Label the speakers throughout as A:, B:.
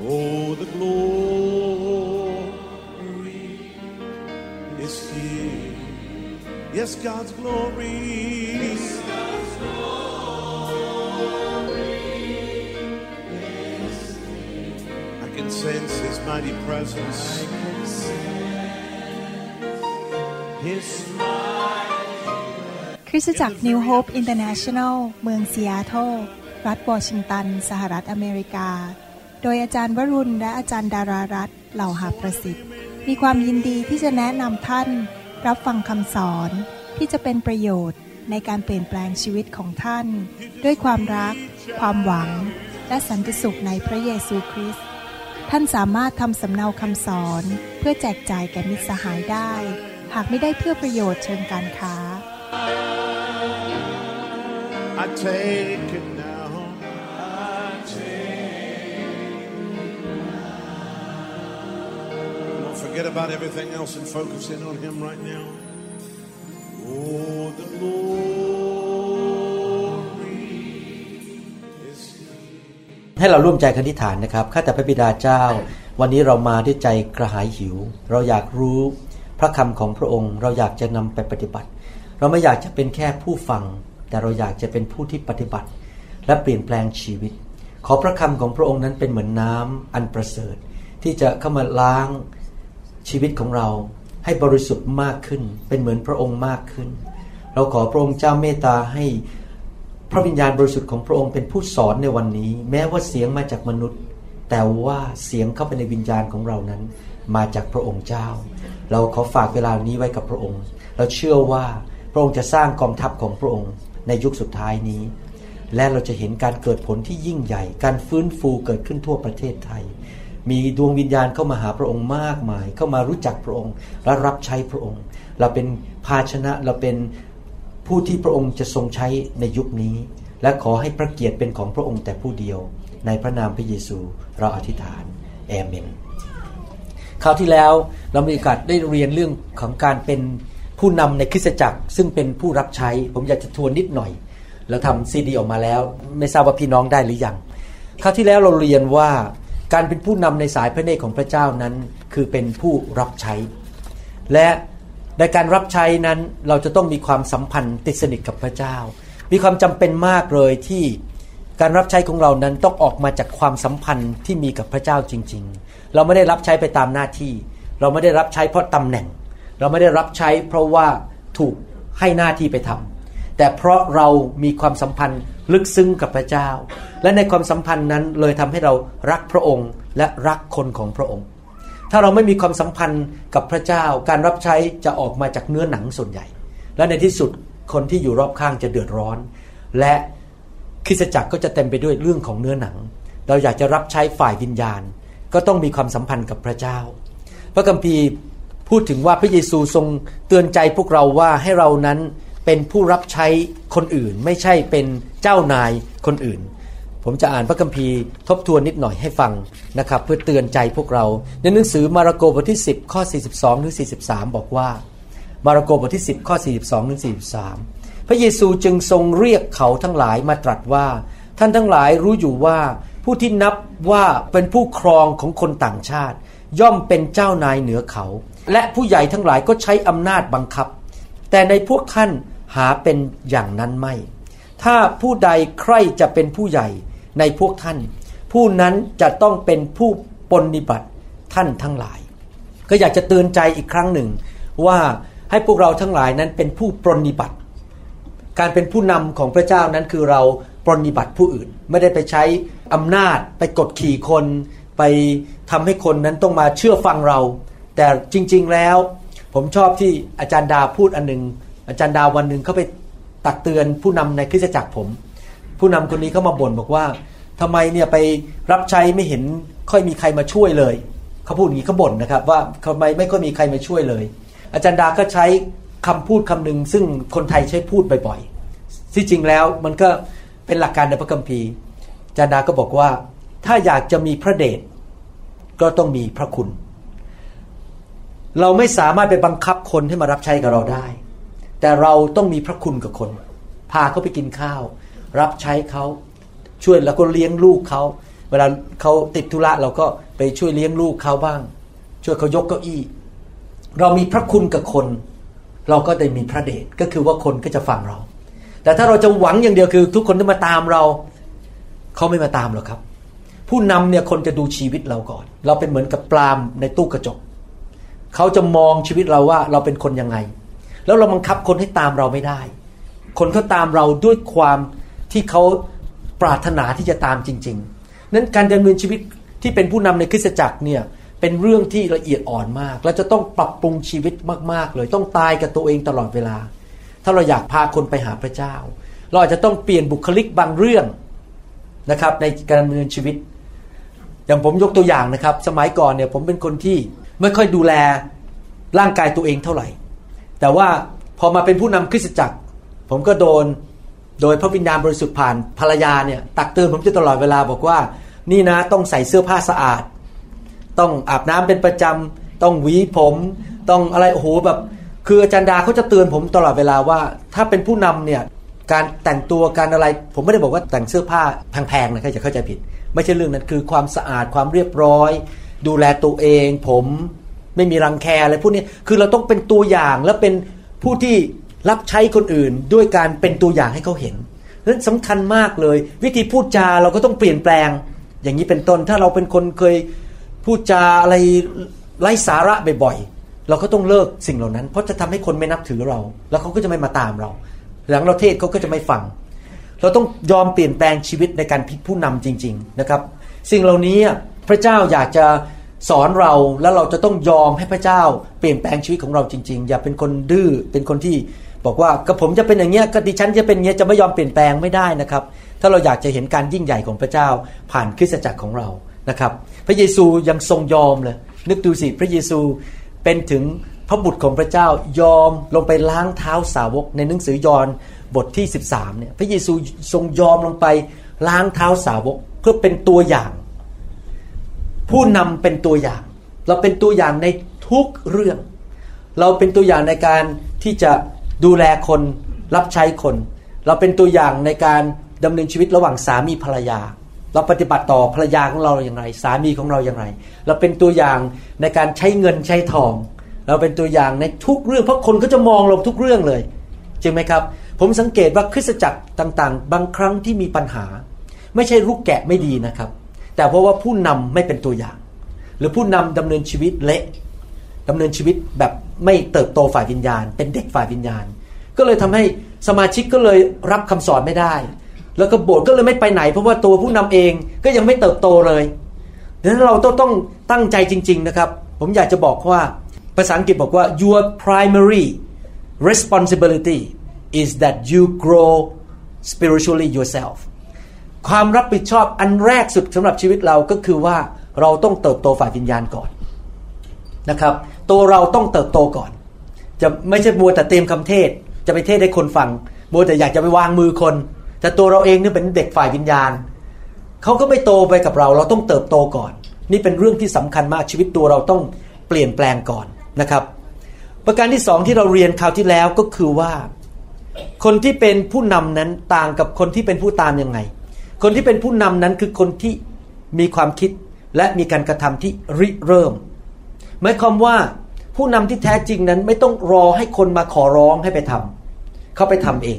A: Oh, the glory is here. Yes, God's glory. I can sense His mighty presence. His
B: คริสตจักร New Hope International เมืองซีแอตเทิลรัฐวอชิงตัน สหรัฐอเมริกา โดยอาจารย์วรุณและอาจารย์ดารารัตน์เหล่าหาประสิทธิ์ มีความยินดีที่จะแนะนำท่าน รับฟังคำสอนที่จะเป็นประโยชน์ในการเปลี่ยนแปลงชีวิตของท่าน ด้วยความรัก ความหวัง และสันติสุขในพระเยซูคริสต์ท่านสามารถทำสำเนาคำสอนเพื่อแจกจ่ายแก่มิตรสหายได้ หากไม่ได้เพื่อประโยชน์เชิงการค้า
A: I take it forget about everything else and focus in on Him right now. Oh, the glory is here.
C: ให้เราร่วมใจกันที่ฐานนะครับ ข้าแต่พระบิดาเจ้า วันนี้เรามาด้วยใจกระหายหิว เราอยากรู้พระคำของพระองค์ เราอยากจะนำไปปฏิบัติ เราไม่อยากจะเป็นแค่ผู้ฟัง แต่เราอยากจะเป็นผู้ที่ปฏิบัติ และเปลี่ยนแปลงชีวิต ขอพระคำของพระองค์นั้นเป็นเหมือนน้ำอันประเสริฐ ที่จะเข้ามาล้าง ชีวิตของเราให้บริสุทธิ์มากขึ้น เป็นเหมือนพระองค์มากขึ้น เราขอพระองค์เจ้าเมตตาให้พระวิญญาณบริสุทธิ์ของพระองค์เป็นผู้สอนในวันนี้ แม้ว่าเสียงมาจากมนุษย์ แต่ว่าเสียงเข้าไปในวิญญาณของเรานั้น มาจากพระองค์เจ้า เราขอฝากเวลานี้ไว้กับพระองค์ เราเชื่อว่าพระองค์จะสร้างกองทัพของพระองค์ในยุคสุดท้ายนี้ และเราจะเห็นการเกิดผลที่ยิ่งใหญ่ การฟื้นฟูเกิดขึ้นทั่วประเทศไทย มีดวงวิญญาณเข้ามาหาพระองค์มากมาย เข้ามารู้จักพระองค์ และรับใช้พระองค์ เราเป็นภาชนะเราเป็นผู้ที่พระองค์จะทรงใช้ในยุคนี้ และขอให้พระเกียรติเป็นของพระองค์แต่ผู้เดียว ในพระนามพระเยซูเราอธิษฐานเอเมนคราวที่แล้วเรามีโอกาสได้เรียนเรื่องของการเป็นผู้นำในคริสตจักร ซึ่งเป็นผู้รับใช้ ผมอยากจะทวนนิดหน่อยเราทำซีดีออกมาแล้ว ไม่ทราบว่าพี่น้องได้หรือยังคราวที่แล้วเราเรียนว่า การเป็นผู้นำในสายพระเนตรของพระเจ้านั้น คือเป็นผู้รับใช้ และในการรับใช้นั้นเราจะต้องมีความสัมพันธ์ติดสนิทกับพระเจ้า มีความจำเป็นมากเลยที่การรับใช้ของเรานั้นต้องออกมาจากความสัมพันธ์ที่มีกับพระเจ้าจริง ๆ เราไม่ได้รับใช้ไปตามหน้าที่ เราไม่ได้รับใช้เพราะตำแหน่ง เราไม่ได้รับใช้เพราะว่าถูกให้หน้าที่ไปทำ แต่เพราะเรามีความสัมพันธ์ลึกซึ้งกับพระเจ้า และในความสัมพันธ์นั้นเลยทำให้เรารักพระองค์และรักคนของพระองค์ ถ้าเราไม่มีความสัมพันธ์กับพระเจ้า การรับใช้จะออกมาจากเนื้อหนังส่วนใหญ่ และในที่สุดคนที่อยู่รอบข้างจะเดือดร้อน และคริสตจักรก็จะเต็มไปด้วยเรื่องของเนื้อหนัง เราอยากจะรับใช้ฝ่ายวิญญาณ ก็ต้องมีความสัมพันธ์กับพระเจ้า พระคัมภีร์พูดถึงว่าพระเยซูทรงเตือนใจพวกเราว่าให้เรานั้น เป็นผู้รับใช้คนอื่น ไม่ใช่เป็นเจ้านายคนอื่น ผมจะอ่านพระคัมภีร์ทบทวนนิดหน่อยให้ฟังนะครับ เพื่อเตือนใจพวกเรา ในหนังสือมาระโกบทที่ 10 ข้อ 42 ถึง 43 บอกว่า มาระโกบทที่ 10 ข้อ 42 ถึง 43 พระเยซูจึงทรงเรียกเขาทั้งหลายมาตรัสว่า ท่านทั้งหลายรู้อยู่ว่าผู้ที่นับว่าเป็นผู้ครองของคนต่างชาติ ย่อมเป็นเจ้านายเหนือเขา และผู้ใหญ่ทั้งหลายก็ใช้อำนาจบังคับ แต่ในพวกท่าน หาเป็นอย่างนั้นไม่ ถ้าผู้ใดใครจะเป็นผู้ใหญ่ในพวกท่าน ผู้นั้นจะต้องเป็นผู้ปฏิบัติท่านทั้งหลาย ก็อยากจะเตือนใจอีกครั้งหนึ่ง ว่าให้พวกเราทั้งหลายนั้นเป็นผู้ปรนนิบัติ การเป็นผู้นำของพระเจ้านั้นคือเราปรนนิบัติผู้อื่น ไม่ได้ไปใช้อำนาจ ไปกดขี่คน ไปทำให้คนนั้นต้องมาเชื่อฟังเรา แต่จริง ๆแล้ว ผมชอบที่อาจารย์ดาพูดอันหนึ่ง อาจารย์ดาวันหนึ่งเขาไปตักเตือนผู้นำในคริสตจักรผม ผู้นำคนนี้เขามาบ่นบอกว่าทำไมเนี่ยไปรับใช้ไม่เห็นค่อยมีใครมาช่วยเลยเขาพูดอย่างนี้เขาบ่นนะครับ ว่าทำไมไม่ค่อยมีใครมาช่วยเลย อาจารย์ดาก็ใช้คำพูดคำหนึ่งซึ่งคนไทยใช้พูดบ่อยๆที่จริงแล้วมันก็เป็นหลักการในพระคัมภีร์อาจารย์ดาก็บอกว่า ถ้าอยากจะมีพระเดชก็ต้องมีพระคุณ เราไม่สามารถไปบังคับคนให้มารับใช้กับเราได้ แต่เราต้องมีพระคุณกับคน พาเขาไปกินข้าว รับใช้เขาช่วยแล้วก็เลี้ยงลูกเขาเวลาเขาติดธุระเราก็ไปช่วยเลี้ยงลูกเขาบ้าง ช่วยเขายกเก้าอี้ เรามีพระคุณกับคน เราก็ได้มีพระเดชก็คือว่าคนก็จะฟังเรา แต่ถ้าเราจะหวังอย่างเดียวคือ ทุกคนจะมาตามเราเขาไม่มาตามหรอกครับ ผู้นำเนี่ยคนจะดูชีวิตเราก่อน เราเป็นเหมือนกับปลามในตู้กระจกเขาจะมองชีวิตเราว่าเราเป็นคนยังไง แล้วเราบังคับคนให้ตามเราไม่ได้ คนเขาตามเราด้วยความที่เขาปรารถนาที่จะตามจริง ๆ นั้นการดำเนินชีวิตที่เป็นผู้นำในคริสตจักรเนี่ยเป็นเรื่องที่ละเอียดอ่อนมาก และจะต้องปรับปรุงชีวิตมาก ๆ เลยต้องตายกับตัวเองตลอดเวลา ถ้าเราอยากพาคนไปหาพระเจ้า เราอาจจะต้องเปลี่ยนบุคลิกบางเรื่องนะครับในการดำเนินชีวิต อย่างผมยกตัวอย่างนะครับ สมัยก่อนเนี่ยผมเป็นคนที่ไม่ค่อยดูแลร่างกายตัวเองเท่าไหร่ แต่ว่าพอมาเป็นผู้นำคริสตจักร ผมก็โดนโดยพระวิญญาณบริสุทธิ์ผ่านภรรยาเนี่ยตักเตือนผมจะตลอดเวลาบอกว่า นี่นะต้องใส่เสื้อผ้าสะอาด ต้องอาบน้ำเป็นประจำต้องหวีผม ต้องอะไรโอ้โหแบบคืออาจารย์ดาเขาจะเตือนผมตลอดเวลาว่า ถ้าเป็นผู้นำเนี่ยการแต่งตัวการอะไร ผมไม่ได้บอกว่าแต่งเสื้อผ้าแพงๆนะใครจะเข้าใจผิด ไม่ใช่เรื่องนั้นคือความสะอาดความเรียบร้อย ดูแลตัวเอง ผม ไม่มีรังแคอะไรพวกนี้คือเราต้องเป็นตัวอย่างและเป็นผู้ที่รับใช้คนอื่น ด้วยการเป็นตัวอย่างให้เขาเห็นนั้นสำคัญมากเลย วิธีพูดจาเราก็ต้องเปลี่ยนแปลง อย่างนี้เป็นต้นถ้าเราเป็นคนเคยพูดจาอะไรไร้สาระบ่อยๆเราก็ต้องเลิกสิ่งเหล่านั้น เพราะจะทำให้คนไม่นับถือเรา แล้วเขาก็จะไม่มาตามเรา หลังเราเทศเขาก็จะไม่ฟัง เราต้องยอมเปลี่ยนแปลงชีวิตในการพิผู้นำจริง ๆนะครับ สิ่งเหล่านี้พระเจ้าอยากจะ สอนเราแล้วเราจะต้องยอมให้พระเจ้า เปลี่ยนแปลงชีวิตของเราจริง ๆ อย่าเป็นคนดื้อเป็นคนที่บอกว่าก็ผมจะเป็นอย่างเงี้ยก็ดิฉันจะเป็นอย่างเงี้ยจะไม่ยอมเปลี่ยนแปลงไม่ได้นะครับ ถ้าเราอยากจะเห็นการยิ่งใหญ่ของพระเจ้าผ่านคริสตจักรของเรานะครับ พระเยซูยังทรงยอมเลยนึกดูสิพระเยซูเป็นถึงพระบุตรของพระเจ้ายอมลงไปล้างเท้าสาวก ในหนังสือยอห์นบทที่ 13เนี่ยพระเยซูทรงยอมลงไปล้างเท้าสาวก เพื่อเป็นตัวอย่าง ผู้นำเป็นตัวอย่าง เราเป็นตัวอย่างในทุกเรื่อง เราเป็นตัวอย่างในการที่จะดูแลคนรับใช้คน เราเป็นตัวอย่างในการดำเนินชีวิตระหว่างสามีภรรยา เราปฏิบัติต่อภรรยาของเราอย่างไร สามีของเราอย่างไร เราเป็นตัวอย่างในการใช้เงินใช้ทอง เราเป็นตัวอย่างในทุกเรื่องเพราะคนก็จะมองเราทุกเรื่องเลยจริงไหมครับ ผมสังเกตว่าคริสตจักรต่างๆ บางครั้งที่มีปัญหา ไม่ใช่ลูกแกะไม่ดีนะครับ แต่เพราะว่าผู้นำไม่เป็นตัวอย่าง หรือผู้นำดำเนินชีวิตเละดำเนินชีวิตแบบไม่เติบโตฝ่ายวิญญาณ เป็นเด็กฝ่ายวิญญาณ ก็เลยทำให้สมาชิกก็เลยรับคำสอนไม่ได้ แล้วก็โบสถ์ก็เลยไม่ไปไหน เพราะว่าตัวผู้นำเองก็ยังไม่เติบโตเลยดังนั้นเราต้องต้องตั้งใจจริง ๆนะครับ ผมอยากจะบอกว่าภาษาอังกฤษบอกว่า your primary responsibility is that you grow spiritually yourself ความรับผิดชอบอันแรกสุดสำหรับชีวิตเราก็คือว่าเราต้องเติบโตฝ่ายวิญญาณก่อนนะครับ ตัวเราต้องเติบโตก่อน จะไม่ใช่มัวแต่เตรียมคำเทศ จะไปเทศให้คนฟังมัวแต่อยากจะไปวางมือคน แต่ตัวเราเองนี่เป็นเด็กฝ่ายวิญญาณเขาก็ไม่โตไปกับเรา เราต้องเติบโตก่อน นี่เป็นเรื่องที่สำคัญมากชีวิตตัวเราต้องเปลี่ยนแปลงก่อนนะครับ ประการที่สองที่เราเรียนคราวที่แล้วก็คือว่า คนที่เป็นผู้นำนั้นต่างกับคนที่เป็นผู้ตามยังไง คนที่เป็นผู้นำนั้นคือคนที่มีความคิดและมีการกระทำที่ริเริ่ม หมายความว่าผู้นำที่แท้จริงนั้นไม่ต้องรอให้คนมาขอร้องให้ไปทำเขาไปทำเอง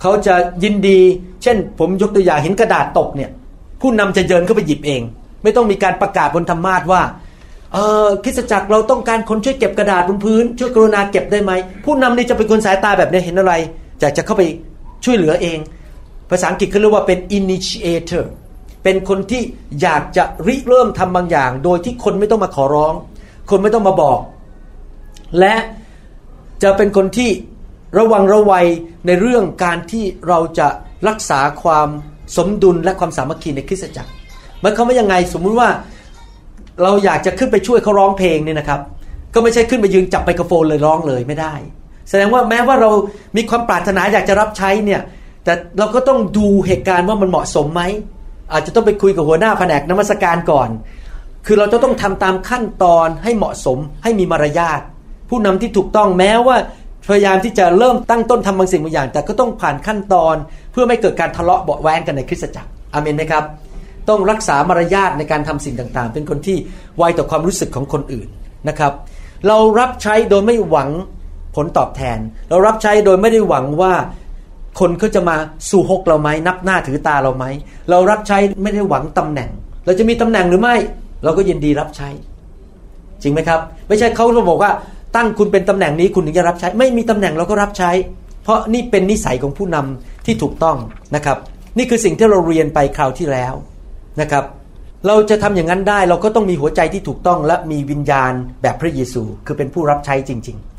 C: เขาจะยินดี เช่น ผมยกตัวอย่างเห็นกระดาษตกเนี่ย ผู้นำจะเดินเข้าไปหยิบเอง ไม่ต้องมีการประกาศบนธรรมาทว่าเออคริสจักรเราต้องการคนช่วยเก็บกระดาษบนพื้น ช่วยกรุณาเก็บได้ไหมผู้นำนี่จะเป็นคนสายตาแบบนี้เห็นอะไรจะจะเข้าไปช่วยเหลือเอง ภาษาอังกฤษเขาเรียกว่าเป็น initiator เป็นคนที่อยากจะริเริ่มทำบางอย่าง โดยที่คนไม่ต้องมาขอร้อง คนไม่ต้องมาบอก และจะเป็นคนที่ระวังระวัยในเรื่องการที่เราจะรักษาความสมดุลและความสามัคคีในคริสตจักรมันเขาไม่ยังไงสมมุติว่าเราอยากจะขึ้นไปช่วยเขาร้องเพลงเนี่ยนะครับ ก็ไม่ใช่ขึ้นไปยืนจับไมโครโฟนเลยร้องเลยไม่ได้ แสดงว่าแม้ว่าเรามีความปรารถนาอยากจะรับใช้เนี่ย แต่เราก็ต้องดูเหตุการณ์ว่ามันเหมาะสมไหม อาจจะต้องไปคุยกับหัวหน้าแผนกนมัสการก่อน คือเราจะต้องทำตามขั้นตอนให้เหมาะสมให้มีมารยาทผู้นำที่ถูกต้องแม้ว่าพยายามที่จะเริ่มตั้งต้นทำบางสิ่งบางอย่าง แต่ก็ต้องผ่านขั้นตอนเพื่อไม่เกิดการทะเลาะเบาแวงกันในคริสตจักรอเมนไหมครับ ต้องรักษามารยาทในการทำสิ่งต่างๆ เป็นคนที่ไวต่อความรู้สึกของคนอื่นนะครับ เรารับใช้โดยไม่หวังผลตอบแทน เรารับใช้โดยไม่ได้หวังว่า คนเขาจะมาสู่หกเราไหมนับหน้าถือตาเราไหมเรารับใช้ไม่ได้หวังตำแหน่ง เราจะมีตำแหน่งหรือไม่ เราก็ยินดีรับใช้ จริงไหมครับ ไม่ใช่เขาบอกว่าตั้งคุณเป็นตำแหน่งนี้คุณถึงจะรับใช้ ไม่มีตำแหน่งเราก็รับใช้ เพราะนี่เป็นนิสัยของผู้นำที่ถูกต้องนะครับ นี่คือสิ่งที่เราเรียนไปคราวที่แล้วนะครับ เราจะทำอย่างนั้นได้เราก็ต้องมีหัวใจที่ถูกต้องและมีวิญญาณแบบพระเยซู คือเป็นผู้รับใช้จริง ๆ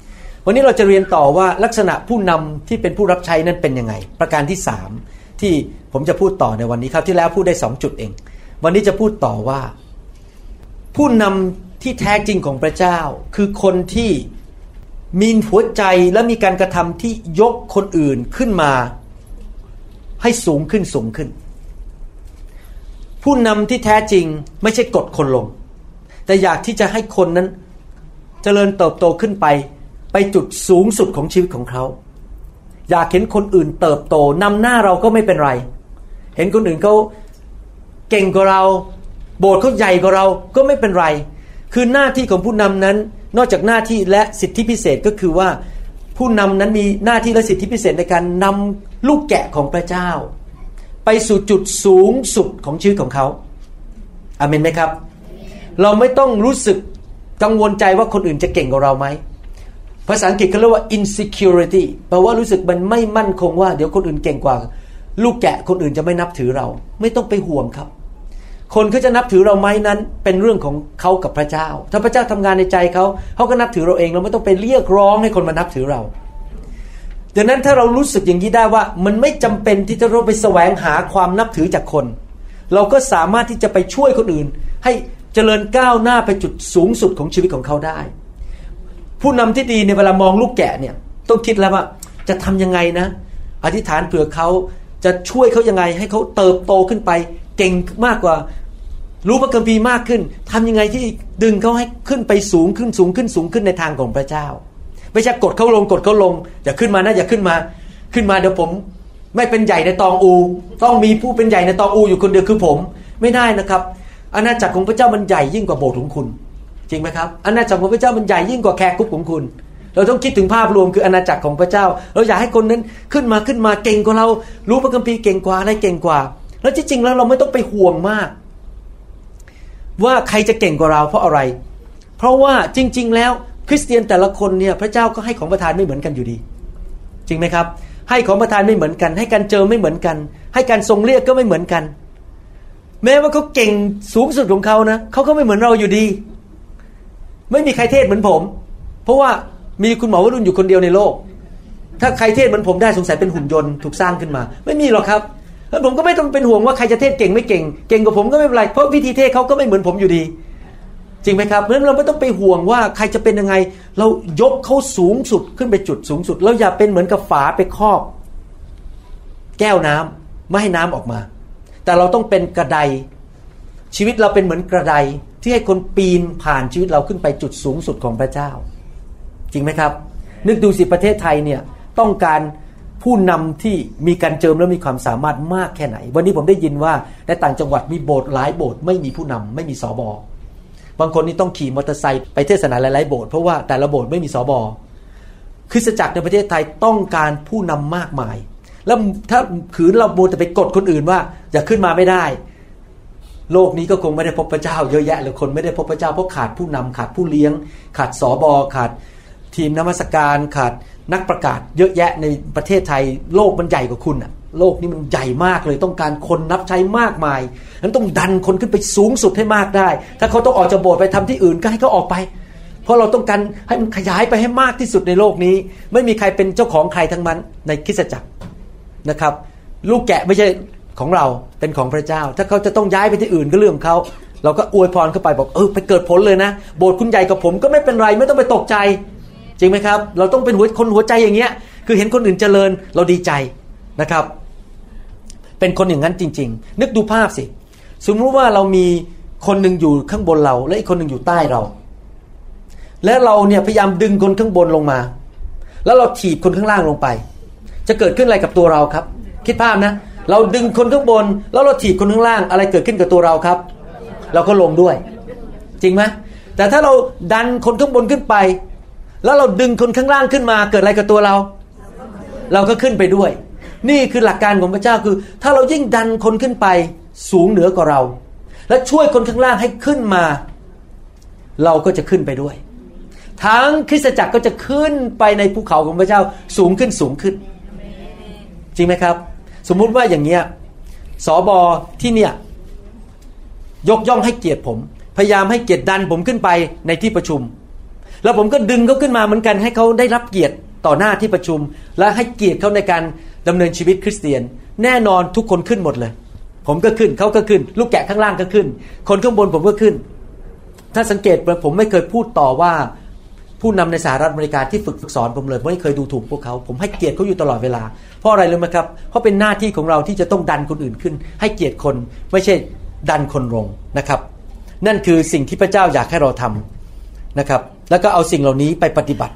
C: วันนี้เราจะเรียนต่อว่าลักษณะผู้นำที่เป็นผู้รับใช้นั้นเป็นยังไง ประการที่สามที่ผมจะพูดต่อในวันนี้ครับที่แล้วพูดได้สองจุดเอง วันนี้จะพูดต่อว่า ผู้นำที่แท้จริงของพระเจ้า คือคนที่มีหัวใจและมีการกระทำที่ยกคนอื่นขึ้นมา ให้สูงขึ้นสูงขึ้น ผู้นำที่แท้จริงไม่ใช่กดคนลง แต่อยากที่จะให้คนนั้นจเจริญเติบโตขึ้นไป ไปจุดสูงสุดของชีวิตของเขา อยากเห็นคนอื่นเติบโตนำหน้าเราก็ไม่เป็นไร เห็นคนอื่นเขาเก่งกว่าเรา โบสถ์เขาใหญ่กว่าเราก็ไม่เป็นไร คือหน้าที่ของผู้นำนั้น นอกจากหน้าที่และสิทธิพิเศษก็คือว่า ผู้นำนั้นมีหน้าที่และสิทธิพิเศษในการนำลูกแกะของพระเจ้า ไปสู่จุดสูงสุดของชีวิตของเขาอาเมนไหมครับ เราไม่ต้องรู้สึกกังวลใจว่าคนอื่นจะเก่งกว่าเราไหม ภาษาอังกฤษเขาเรียกว่า insecurity แปลว่ารู้สึกมันไม่มั่นคงว่าเดี๋ยวคนอื่นเก่งกว่า ลูกแกะคนอื่นจะไม่นับถือเรา ไม่ต้องไปห่วงครับ คนเขาจะนับถือเราไหมนั้น เป็นเรื่องของเขากับพระเจ้า ถ้าพระเจ้าทำงานในใจเขาเขาก็นับถือเราเองเราไม่ต้องไปเรียกร้องให้คนมานับถือเราดังนั้นถ้าเรารู้สึกอย่างนี้ได้ว่ามันไม่จำเป็นที่จะต้องไปแสวงหาความนับถือจากคน เราก็สามารถที่จะไปช่วยคนอื่น ให้เจริญก้าวหน้าไปจุดสูงสุดของชีวิตของเขาได้ ผู้นำที่ดีในเวลามองลูกแกะเนี่ยต้องคิดแล้วว่าจะทํำยังไงนะ อธิษฐานเผื่อเขาจะช่วยเขายังไง ให้เขาเติบโตขึ้นไป เก่งมากกว่า รู้พระคัมภีร์มากขึ้นทำยังไงที่ดึงเขาให้ขึ้นไปสูงขึ้นสูงขึ้นสูงขึ้นในทางของพระเจ้า ไม่ใช่กดเขาลงกดเขาลง อย่าขึ้นมานะอย่าขึ้นมา ขึ้นมาเดี๋ยวผม ไม่เป็นใหญ่ในตองอู ต้องมีผู้เป็นใหญ่ในตองอูอยู่คนเดียวคือผม ไม่ได้นะครับอาณาจักรของพระเจ้ามันใหญ่ยิ่งกว่าโบสถ์ของคุณ จริงไหมครับอาณาจักรของพระเจ้ามันใหญ่ยิ่งกว่าแขกกุ๊ปของคุณ เราต้องคิดถึงภาพรวมคืออาณาจักรของพระเจ้า เราอยากให้คนนั้นขึ้นมาขึ้นมาเก่งกว่าเรา รู้พระคัมภีร์เก่งกว่าอะไรเก่งกว่า แล้วจริงๆแล้วเราไม่ต้องไปห่วงมาก ว่าใครจะเก่งกว่าเราเพราะอะไร เพราะว่าจริง ๆ แล้วคริสเตียนแต่ละคนเนี่ยพระเจ้าก็ให้ของประทานไม่เหมือนกันอยู่ดี จริงไหมครับ ให้ของประทานไม่เหมือนกัน ให้การเจอไม่เหมือนกัน ให้การทรงเรียกก็ไม่เหมือนกัน แม้ว่าเขาเก่งสูงสุดของเขานะเขาก็ไม่เหมือนเราอยู่ดี ไม่มีใครเทศเหมือนผม เพราะว่ามีคุณหมอวรุณอยู่คนเดียวในโลก ถ้าใครเทศเหมือนผมได้สงสัยเป็นหุ่นยนต์ถูกสร้างขึ้นมา ไม่มีหรอกครับแล้วผมก็ไม่ต้องเป็นห่วงว่าใครจะเทศเก่งไม่เก่ง เก่งกว่าผมก็ไม่เป็นไรเพราะวิธีเทศเขาก็ไม่เหมือนผมอยู่ดี จริงไหมครับเพราะฉะนั้นเราไม่ต้องไปห่วงว่าใครจะเป็นยังไง เรายกเขาสูงสุดขึ้นไปจุดสูงสุดเราอย่าเป็นเหมือนกับฝาไปครอบ แก้วน้ำไม่ให้น้ำออกมา แต่เราต้องเป็นกระไดชีวิตเราเป็นเหมือนกระได ที่ให้คนปีนผ่านชีวิตเราขึ้นไปจุดสูงสุดของพระเจ้า จริงไหมครับ นึกดูสิประเทศไทยเนี่ยต้องการผู้นำที่มีการเจิมและมีความสามารถมากแค่ไหน วันนี้ผมได้ยินว่าในต่างจังหวัดมีโบสถ์หลายโบสถ์ไม่มีผู้นำไม่มีสอบอบางคนนี่ต้องขี่มอเตอร์ไซค์ไปเทศนาหลายๆโบสถ์เพราะว่าแต่ละโบสถ์ไม่มีสอบอคริสตจักรในประเทศไทยต้องการผู้นำมากมาย แล้วถ้าขืนเราโมจะไปกดคนอื่นว่าอย่าขึ้นมาไม่ได้ โลกนี้ก็คงไม่ได้พบพระเจ้าเยอะแยะเลยคนไม่ได้พบพระเจ้าเพราะขาดผู้นำขาดผู้เลี้ยง ขาดสอบอขาดทีมนมัสการขาดนักประกาศเยอะแยะในประเทศไทย โลกมันใหญ่กว่าคุณอะโลกนี้มันใหญ่มากเลยต้องการคนนับใช้มากมายนั้นต้องดันคนขึ้นไปสูงสุดให้มากได้ ถ้าเขาต้องออกจากโบสถ์ไปทำที่อื่นก็ให้เขาออกไป เพราะเราต้องการให้มันขยายไปให้มากที่สุดในโลกนี้ ไม่มีใครเป็นเจ้าของใครทั้งมันในคริสตจักรนะครับ ลูกแกะไม่ใช่ ของเราเป็นของพระเจ้า ถ้าเขาจะต้องย้ายไปที่อื่นก็เรื่องเขาเราก็อวยพรเข้าไปบอกเออไปเกิดผลเลยนะ โบสถ์คุณใหญ่กับผมก็ไม่เป็นไรไม่ต้องไปตกใจ จริงไหมครับ เราต้องเป็นหัวคนหัวใจอย่างเงี้ย คือเห็นคนอื่นเจริญเราดีใจนะครับ เป็นคนอย่างนั้นจริง ๆ นึกดูภาพสิสมมติว่าเรามีคนหนึ่งอยู่ข้างบนเรา และอีกคนหนึ่งอยู่ใต้เรา และเราเนี่ยพยายามดึงคนข้างบนลงมา แล้วเราถีบคนข้างล่างลงไป จะเกิดขึ้นอะไรกับตัวเราครับ คิดภาพนะ เราดึงคนข้างบน แล้วเราถีบคนข้างล่าง อะไรเกิดขึ้นกับตัวเราครับ เราก็ลงด้วย จริงไหมแต่ถ้าเราดันคนข้างบนขึ้นไป แล้วเราดึงคนข้างล่างขึ้นมา เกิดอะไรกับตัวเรา เราก็ขึ้นไปด้วย นี่คือหลักการของพระเจ้าคือ ถ้าเรายิ่งดันคนขึ้นไป สูงเหนือกว่าเรา และช่วยคนข้างล่างให้ขึ้นมา เราก็จะขึ้นไปด้วย ทั้งคริสตจักรก็จะขึ้นไปในภูเขาของพระเจ้าสูงขึ้นสูงขึ้น จริงไหมครับ สมมุติว่าอย่างเงี้ยสอบอที่เนี่ยยกย่องให้เกียรติผม พยายามให้เกียรติดันผมขึ้นไปในที่ประชุม แล้วผมก็ดึงเขาขึ้นมาเหมือนกันให้เขาได้รับเกียรติต่อหน้าที่ประชุม และให้เกียรติเขาในการดำเนินชีวิตคริสเตียน แน่นอนทุกคนขึ้นหมดเลย ผมก็ขึ้นเขาก็ขึ้น ลูกแกะข้างล่างก็ขึ้น คนข้างบนผมก็ขึ้น ถ้าสังเกตผมไม่เคยพูดต่อว่าผู้นำในสหรัฐอเมริกาที่ฝึกฝึกสอนผมเลยไม่เคยดูถูกพวกเขา ผมให้เกียรติเขาอยู่ตลอดเวลา เพราะอะไรรู้ไหมครับ เพราะเป็นหน้าที่ของเราที่จะต้องดันคนอื่นขึ้น ให้เกียรติคนไม่ใช่ดันคนลงนะครับ นั่นคือสิ่งที่พระเจ้าอยากให้เราทำนะครับ แล้วก็เอาสิ่งเหล่านี้ไปปฏิบัติ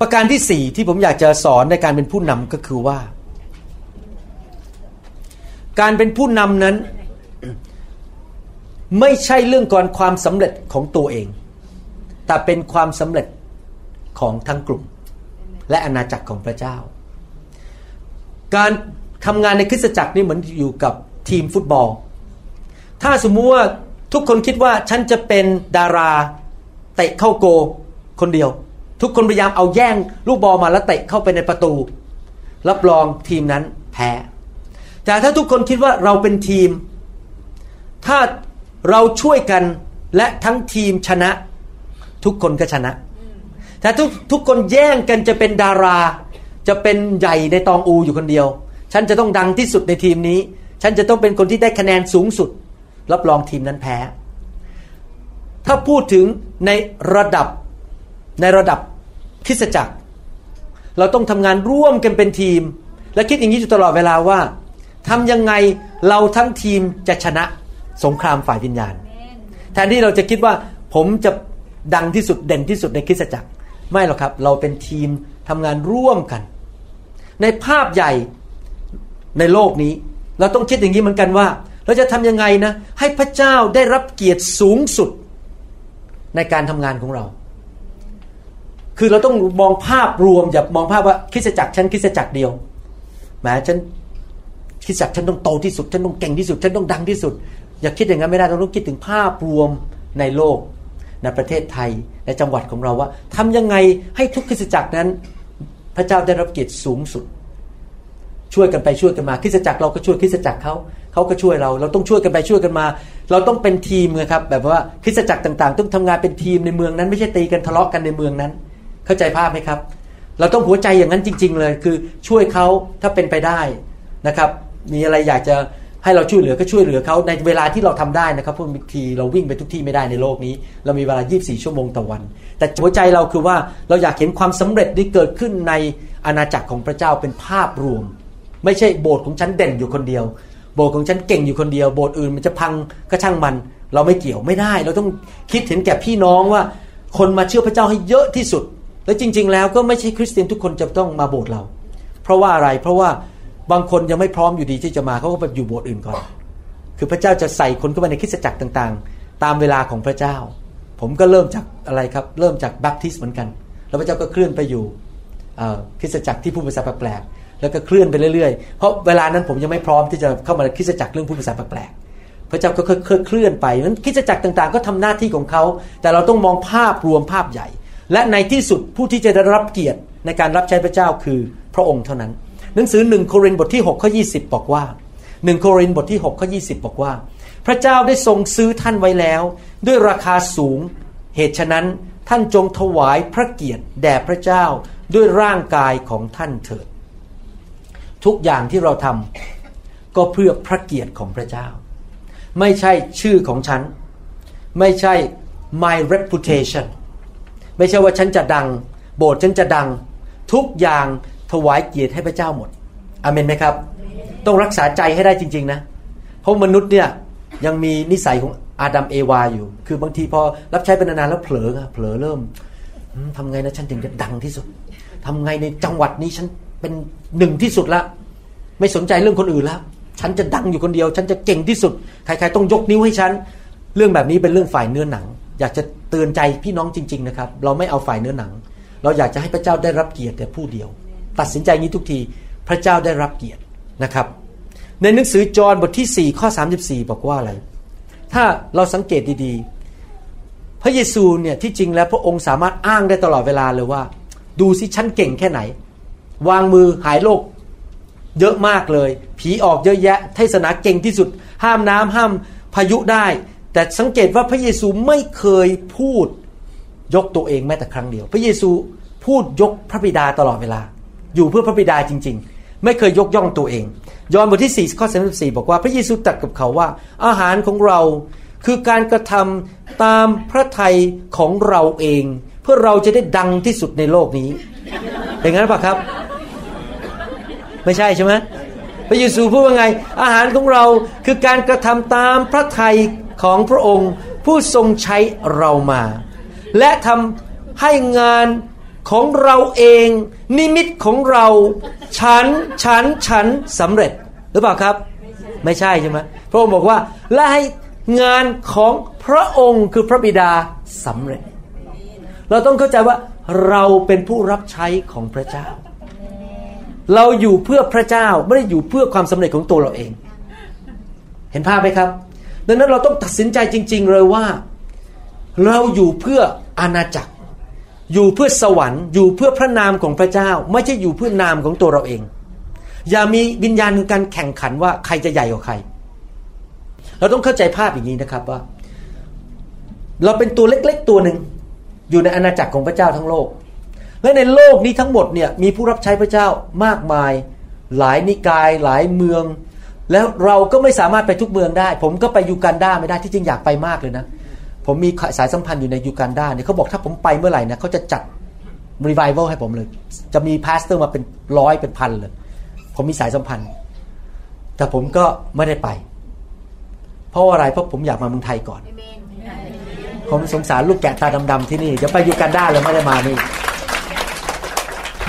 C: ประการที่สี่ที่ผมอยากจะสอนในการเป็นผู้นำก็คือว่า การเป็นผู้นำนั้นไม่ใช่เรื่องก่อนความสำเร็จของตัวเอง แต่เป็นความสำเร็จของทั้งกลุ่ม และอาณาจักรของพระเจ้า การทำงานในคริสตจักรนี่เหมือนอยู่กับทีมฟุตบอล ถ้าสมมุติว่าทุกคนคิดว่าฉันจะเป็นดาราเตะเข้าโกคนเดียว ทุกคนพยายามเอาแย่งลูกบอลมาแล้วเตะเข้าไปในประตู รับรองทีมนั้นแพ้ แต่ถ้าทุกคนคิดว่าเราเป็นทีม ถ้าเราช่วยกันและทั้งทีมชนะ ทุกคนก็ชนะ แต่ทุกทุกคนแย่งกันจะเป็นดารา จะเป็นใหญ่ในตองอูอยู่คนเดียว ฉันจะต้องดังที่สุดในทีมนี้ ฉันจะต้องเป็นคนที่ได้คะแนนสูงสุด รับรองทีมนั้นแพ้ ถ้าพูดถึงในระดับในระดับคริสตจักร เราต้องทำงานร่วมกันเป็นทีม และคิดอย่างนี้อยู่ตลอดเวลาว่าทำยังไงเราทั้งทีมจะชนะสงครามฝ่ายวิญญาณ แทนที่เราจะคิดว่าผมจะดังที่สุดเด่นที่สุดในคริสตจักร ไม่หรอกครับ เราเป็นทีมทำงานร่วมกัน ในภาพใหญ่ในโลกนี้ เราต้องคิดอย่างนี้เหมือนกันว่า เราจะทำยังไงนะ ให้พระเจ้าได้รับเกียรติสูงสุด ในการทำงานของเรา คือเราต้องมองภาพรวมอย่ามองภาพว่าคริสตจักรฉันคริสตจักรเดียวแหมฉันคริสตจักรฉันต้องโตที่สุดฉันต้องเก่งที่สุดฉันต้องดังที่สุด อย่าคิดอย่างนั้นไม่ได้เราต้องคิดถึงภาพรวมในโลก ในประเทศไทยในจังหวัดของเราว่าทำยังไงให้ทุกคริสตจักรนั้น พระเจ้าได้รับเกียรติสูงสุด ช่วยกันไปช่วยกันมาคริสตจักรเราก็ช่วยคริสตจักรเขาเขาก็ช่วยเราเราต้องช่วยกันไปช่วยกันมา เราต้องเป็นทีมนะครับแบบว่าคริสตจักรต่างๆ ต้องทำงานเป็นทีมในเมืองนั้น ไม่ใช่ตีกันทะเลาะกันในเมืองนั้น เข้าใจภาพไหมครับ เราต้องหัวใจอย่างนั้นจริง ๆ เลย คือช่วยเขาถ้าเป็นไปได้นะครับ มีอะไรอยากจะ ให้เราช่วยเหลือก็ช่วยเหลือเขาในเวลาที่เราทำได้นะครับเพราะบางทีเราวิ่งไปทุกที่ไม่ได้ในโลกนี้ เรามีเวลา 24 ชั่วโมงต่อวัน แต่หัวใจเราคือว่าเราอยากเห็นความสำเร็จที่เกิดขึ้นในอาณาจักรของพระเจ้าเป็นภาพรวม ไม่ใช่โบสถ์ของฉันเด่นอยู่คนเดียว โบสถ์ของฉันเก่งอยู่คนเดียว โบสถ์อื่นมันจะพังก็ช่างมัน เราไม่เกี่ยวไม่ได้ เราต้องคิดเห็นแก่พี่น้องว่า คนมาเชื่อพระเจ้าให้เยอะที่สุด และจริง ๆ แล้วก็ไม่ใช่คริสเตียนทุกคนจะต้องมาโบสถ์เรา เพราะว่าอะไรเพราะว่า บางคนยังไม่พร้อมอยู่ดีที่จะมาเขาก็ไปอยู่โบสถ์อื่นก่อน คือพระเจ้าจะใส่คนเข้ามาในคริสตจักรต่างๆ ตามเวลาของพระเจ้า ผมก็เริ่มจากอะไรครับ เริ่มจากบัพติสเหมือนกัน แล้วพระเจ้าก็เคลื่อนไปอยู่คริสตจักรที่พูดภาษาแปลกๆแล้วก็เคลื่อนไปเรื่อยๆ เพราะเวลานั้นผมยังไม่พร้อมที่จะเข้ามาในคริสตจักรเรื่องพูดภาษาแปลกๆ พระเจ้าก็ค่อยๆเคลื่อนไปนั้นคริสตจักรต่างๆ ก็ทำหน้าที่ของเขา แต่เราต้องมองภาพรวมภาพใหญ่ และในที่สุดผู้ที่จะได้รับเกียรติในการรับใช้พระเจ้าคือพระองค์เท่านั้น หนังสือหนึ่งโครินธ์บทที่6ข้อ20 บอกว่าหนึ่งโครินธ์บทที่6ข้อ20 บอกว่า พระเจ้าได้ทรงซื้อท่านไว้แล้ว ด้วยราคาสูง เหตุฉะนั้นท่านจงถวายพระเกียรติแด่พระเจ้าด้วยร่างกายของท่านเถิด ทุกอย่างที่เราทำก็เพื่อพระเกียรติของพระเจ้า ไม่ใช่ชื่อของฉัน ไม่ใช่ my reputation ไม่ใช่ว่าฉันจะดัง โบสถ์ฉันจะดัง ทุกอย่าง ถวายเกียรติให้พระเจ้าหมดอเมนไหมครับ ต้องรักษาใจให้ได้จริง ๆ นะ เพราะมนุษย์เนี่ยยังมีนิสัยของอาดัมเอวาอยู่ คือบางทีพอรับใช้เป็นนานๆแล้วเผลอเผลอเริ่มทำไงนะฉันถึงจะดังที่สุดทำไงในจังหวัดนี้ฉันเป็นหนึ่งที่สุดละ ไม่สนใจเรื่องคนอื่นแล้วฉันจะดังอยู่คนเดียว ฉันจะเก่งที่สุด ใครๆต้องยกนิ้วให้ฉัน เรื่องแบบนี้เป็นเรื่องฝ่ายเนื้อหนัง อยากจะเตือนใจพี่น้องจริง ๆ นะครับ เราไม่เอาฝ่ายเนื้อหนัง เราอยากจะให้พระเจ้าได้รับเกียรติแต่ผู้เดียว ตัดสินใจนี้ทุกทีพระเจ้าได้รับเกียรตินะครับ ในหนังสือจอห์นบทที่ 4 ข้อ 34 บอกว่าอะไร ถ้าเราสังเกตดีๆ พระเยซูเนี่ยที่จริงแล้วพระองค์สามารถอ้างได้ตลอดเวลาเลยว่า ดูสิฉันเก่งแค่ไหน วางมือหายโรคเยอะมากเลย ผีออกเยอะแยะเทศนาเก่งที่สุด ห้ามน้ำห้ามพายุได้ แต่สังเกตว่าพระเยซูไม่เคยพูดยกตัวเองแม้แต่ครั้งเดียว พระเยซูพูดยกพระบิดาตลอดเวลา อยู่เพื่อพระบิดาจริง ๆ ไม่เคยยกย่องตัวเอง ยอห์นบทที่ 4 ข้อ34บอกว่าพระเยซูตรัสกับเขาว่า อาหารของเราคือการกระทำตามพระทัยของเราเอง เพื่อเราจะได้ดังที่สุดในโลกนี้เป็นงั้นปะครับ ไม่ใช่ใช่ไหมพระเยซูพูดว่าไง อาหารของเราคือการกระทำตามพระทัยของพระองค์ ผู้ทรงใช้เรามา และทำให้งาน ของเราเอง นิมิตของเรา ฉัน ฉัน ฉันสำเร็จหรือเปล่าครับ ไม่ใช่ใช่ไหมพระองค์บอกว่าและให้งานของพระองค์คือพระบิดาสำเร็จ เราต้องเข้าใจว่าเราเป็นผู้รับใช้ของพระเจ้า เราอยู่เพื่อพระเจ้าไม่ได้อยู่เพื่อความสำเร็จของตัวเราเอง เห็นภาพไหมครับ ดังนั้นเราต้องตัดสินใจจริง ๆ เลยว่า เราอยู่เพื่ออาณาจักร อยู่เพื่อสวรรค์อยู่เพื่อพระนามของพระเจ้า ไม่ใช่อยู่เพื่อนามของตัวเราเอง อย่ามีวิญญาณของการแข่งขันว่าใครจะใหญ่กว่าใคร เราต้องเข้าใจภาพอย่างนี้นะครับว่า เราเป็นตัวเล็กๆตัวหนึ่งอยู่ในอาณาจักรของพระเจ้าทั้งโลก และในโลกนี้ทั้งหมดเนี่ยมีผู้รับใช้พระเจ้ามากมาย หลายนิกายหลายเมือง แล้วเราก็ไม่สามารถไปทุกเมืองได้ ผมก็ไปยูกันดาไม่ได้ที่จริงอยากไปมากเลยนะ ผมมีสายสัมพันธ์อยู่ในยูกันดาเนี่ยเขาบอกถ้าผมไปเมื่อไหร่นะเขาจะจัดรีไวเวลให้ผมเลย จะมี pastor มาเป็นร้อยเป็นพันเลย ผมมีสายสัมพันธ์ แต่ผมก็ไม่ได้ไป เพราะอะไรเพราะผมอยากมาเมืองไทยก่อน ผมสงสารลูกแกะตาดำๆที่นี่จะไปยูกันดาเลยไม่ได้มานี่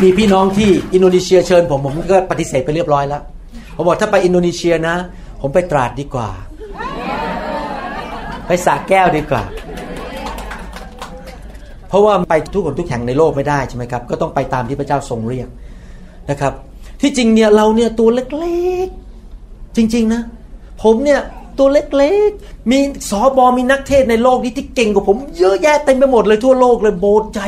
C: มีพี่น้องที่อินโดนีเซียเชิญ ผมผมก็ปฏิเสธไปเรียบร้อยแล้วผมบอกถ้าไปอินโดนีเซียนะ ผมไปตราดดีกว่า ไปสาแก้วดีกว่า เพราะว่าไปทุกคนทุกแห่งในโลกไม่ได้ใช่ไหมครับ ก็ต้องไปตามที่พระเจ้าทรงเรียกนะครับ ที่จริงเนี่ยเราเนี่ยตัวเล็กๆ จริง ๆ นะ ผมเนี่ยตัวเล็กๆ มีสอบอมีนักเทศในโลกนี้ที่เก่งกว่าผมเยอะแยะเต็มไปหมดเลยทั่วโลกเลยโบสถ์ใจ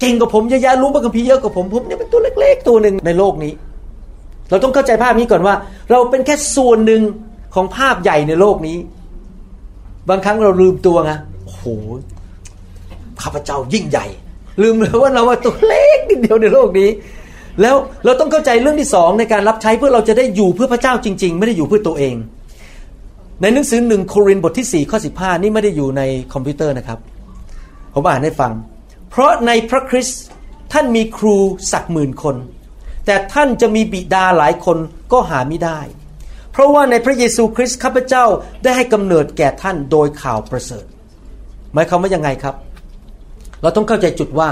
C: เก่งกว่าผมเยอะแยะรู้พระคัมภีร์เยอะกว่าผมผมเนี่ยเป็นตัวเล็ก ๆ ตัวหนึ่งในโลกนี้ เราต้องเข้าใจภาพนี้ก่อนว่า เราเป็นแค่ส่วนหนึ่งของภาพใหญ่ในโลกนี้ บางครั้งเราลืมตัวไงโอ้โหข้าพเจ้ายิ่งใหญ่ ลืมเลยว่าเราว่าตัวเล็กนิดเดียวในโลกนี้ แล้วเราต้องเข้าใจเรื่องที่สองในการรับใช้เพื่อเราจะได้อยู่เพื่อพระเจ้าจริง ๆ ไม่ได้อยู่เพื่อตัวเอง ในหนังสือหนึ่งโครินบทที่4ข้อ15นี่ไม่ได้อยู่ในคอมพิวเตอร์นะครับ ผมอ่านให้ฟัง เพราะในพระคริสต์ท่านมีครูสักหมื่นคน แต่ท่านจะมีบิดาหลายคนก็หาไม่ได้ เพราะว่าในพระเยซูคริสต์ข้าพเจ้าได้ให้กำเนิดแก่ท่านโดยข่าวประเสริฐ หมายความว่ายังไงครับ เราต้องเข้าใจจุดว่า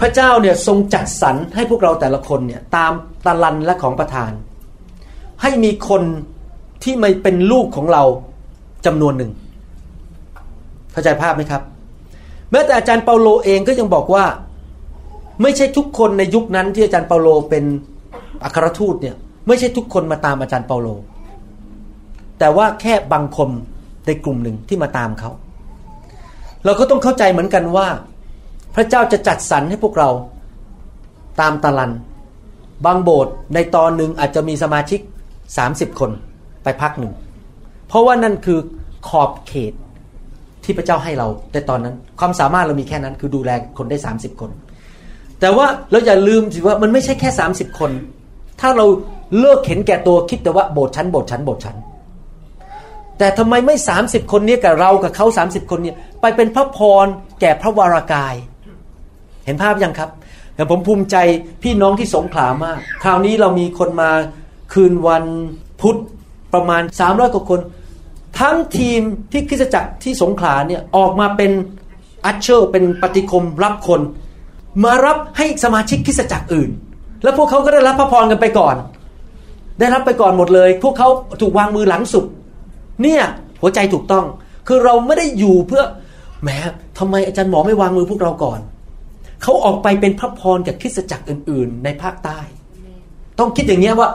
C: พระเจ้าเนี่ยทรงจัดสรรให้พวกเราแต่ละคนเนี่ยตามตาลันและของประทาน ให้มีคนที่ไม่เป็นลูกของเราจำนวนหนึ่ง เข้าใจภาพไหมครับแม้แต่อาจารย์เปาโลเองก็ยังบอกว่า ไม่ใช่ทุกคนในยุคนั้นที่อาจารย์เปาโลเป็นอัครทูตเนี่ย ไม่ใช่ทุกคนมาตามอาจารย์เปาโล แต่ว่าแค่บางคนในกลุ่มหนึ่งที่มาตามเขา เราก็ต้องเข้าใจเหมือนกันว่า พระเจ้าจะจัดสรรให้พวกเราตามตาลัน บางโบสถ์ในตอนหนึ่งอาจจะมีสมาชิก 30 คนไปพักหนึ่ง เพราะว่านั่นคือขอบเขตที่พระเจ้าให้เราในตอนนั้น ความสามารถเรามีแค่นั้น คือดูแลคนได้ 30 คน แต่ว่าเราอย่าลืมสิว่ามันไม่ใช่แค่ 30 คน ถ้าเรา เลิกเห็นแก่ตัวคิดแต่ว่าโบสถ์ชั้นโบสถ์ชั้นโบสถ์ชั้น แต่ทำไมไม่ 30 คนนี้กับเรากับเขา 30 คนนี้ไปเป็นพระพรแก่พระวรากาย เห็นภาพยังครับแต่ผมภูมิใจพี่น้องที่สงขลามาก คราวนี้เรามีคนมาคืนวันพุธประมาณ 300กว่าคน ทั้งทีมที่คริสตจักรที่สงขลาเนี่ยออกมาเป็นอัชเชอร์เป็นปฏิคมรับคน มารับให้สมาชิกคริสตจักรอื่น แล้วพวกเขาก็ได้รับพระพรกันไปก่อน ได้รับไปก่อนหมดเลย พวกเขาถูกวางมือหลังสุดเนี่ยหัวใจถูกต้อง คือเราไม่ได้อยู่เพื่อแหมทำไมอาจารย์หมอไม่วางมือพวกเราก่อน เขาออกไปเป็นพระพรกับคริสตจักรอื่น ๆ ในภาคใต้ ต้องคิดอย่างเงี้ว่า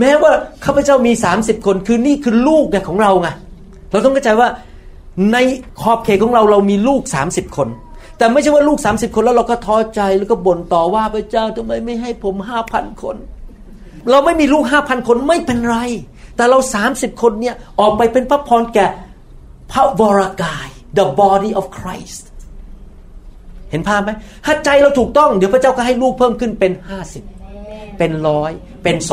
C: แม้ว่าข้าพเจ้ามี 30 คนคือนี่คือลูกเนี่ยของเราไงเราต้องเข้าใจว่าในขอบเขตของเราเรามีลูก 30 คน แต่ไม่ใช่ว่าลูก 30 คนแล้วเราก็ท้อใจแล้วก็บ่นต่อว่าพระเจ้าทำไมไม่ให้ผม5,000คน เราไม่มีลูก5,000คนไม่เป็นไร แต่เรา30คนเนี่ยออกไปเป็นพระพรแก่พระวรากาย the body of Christ เห็นภาพไหมถ้าใจเราถูกต้อง เดี๋ยวพระเจ้าก็ให้ลูกเพิ่มขึ้นเป็น50เป็นร้อยเป็น200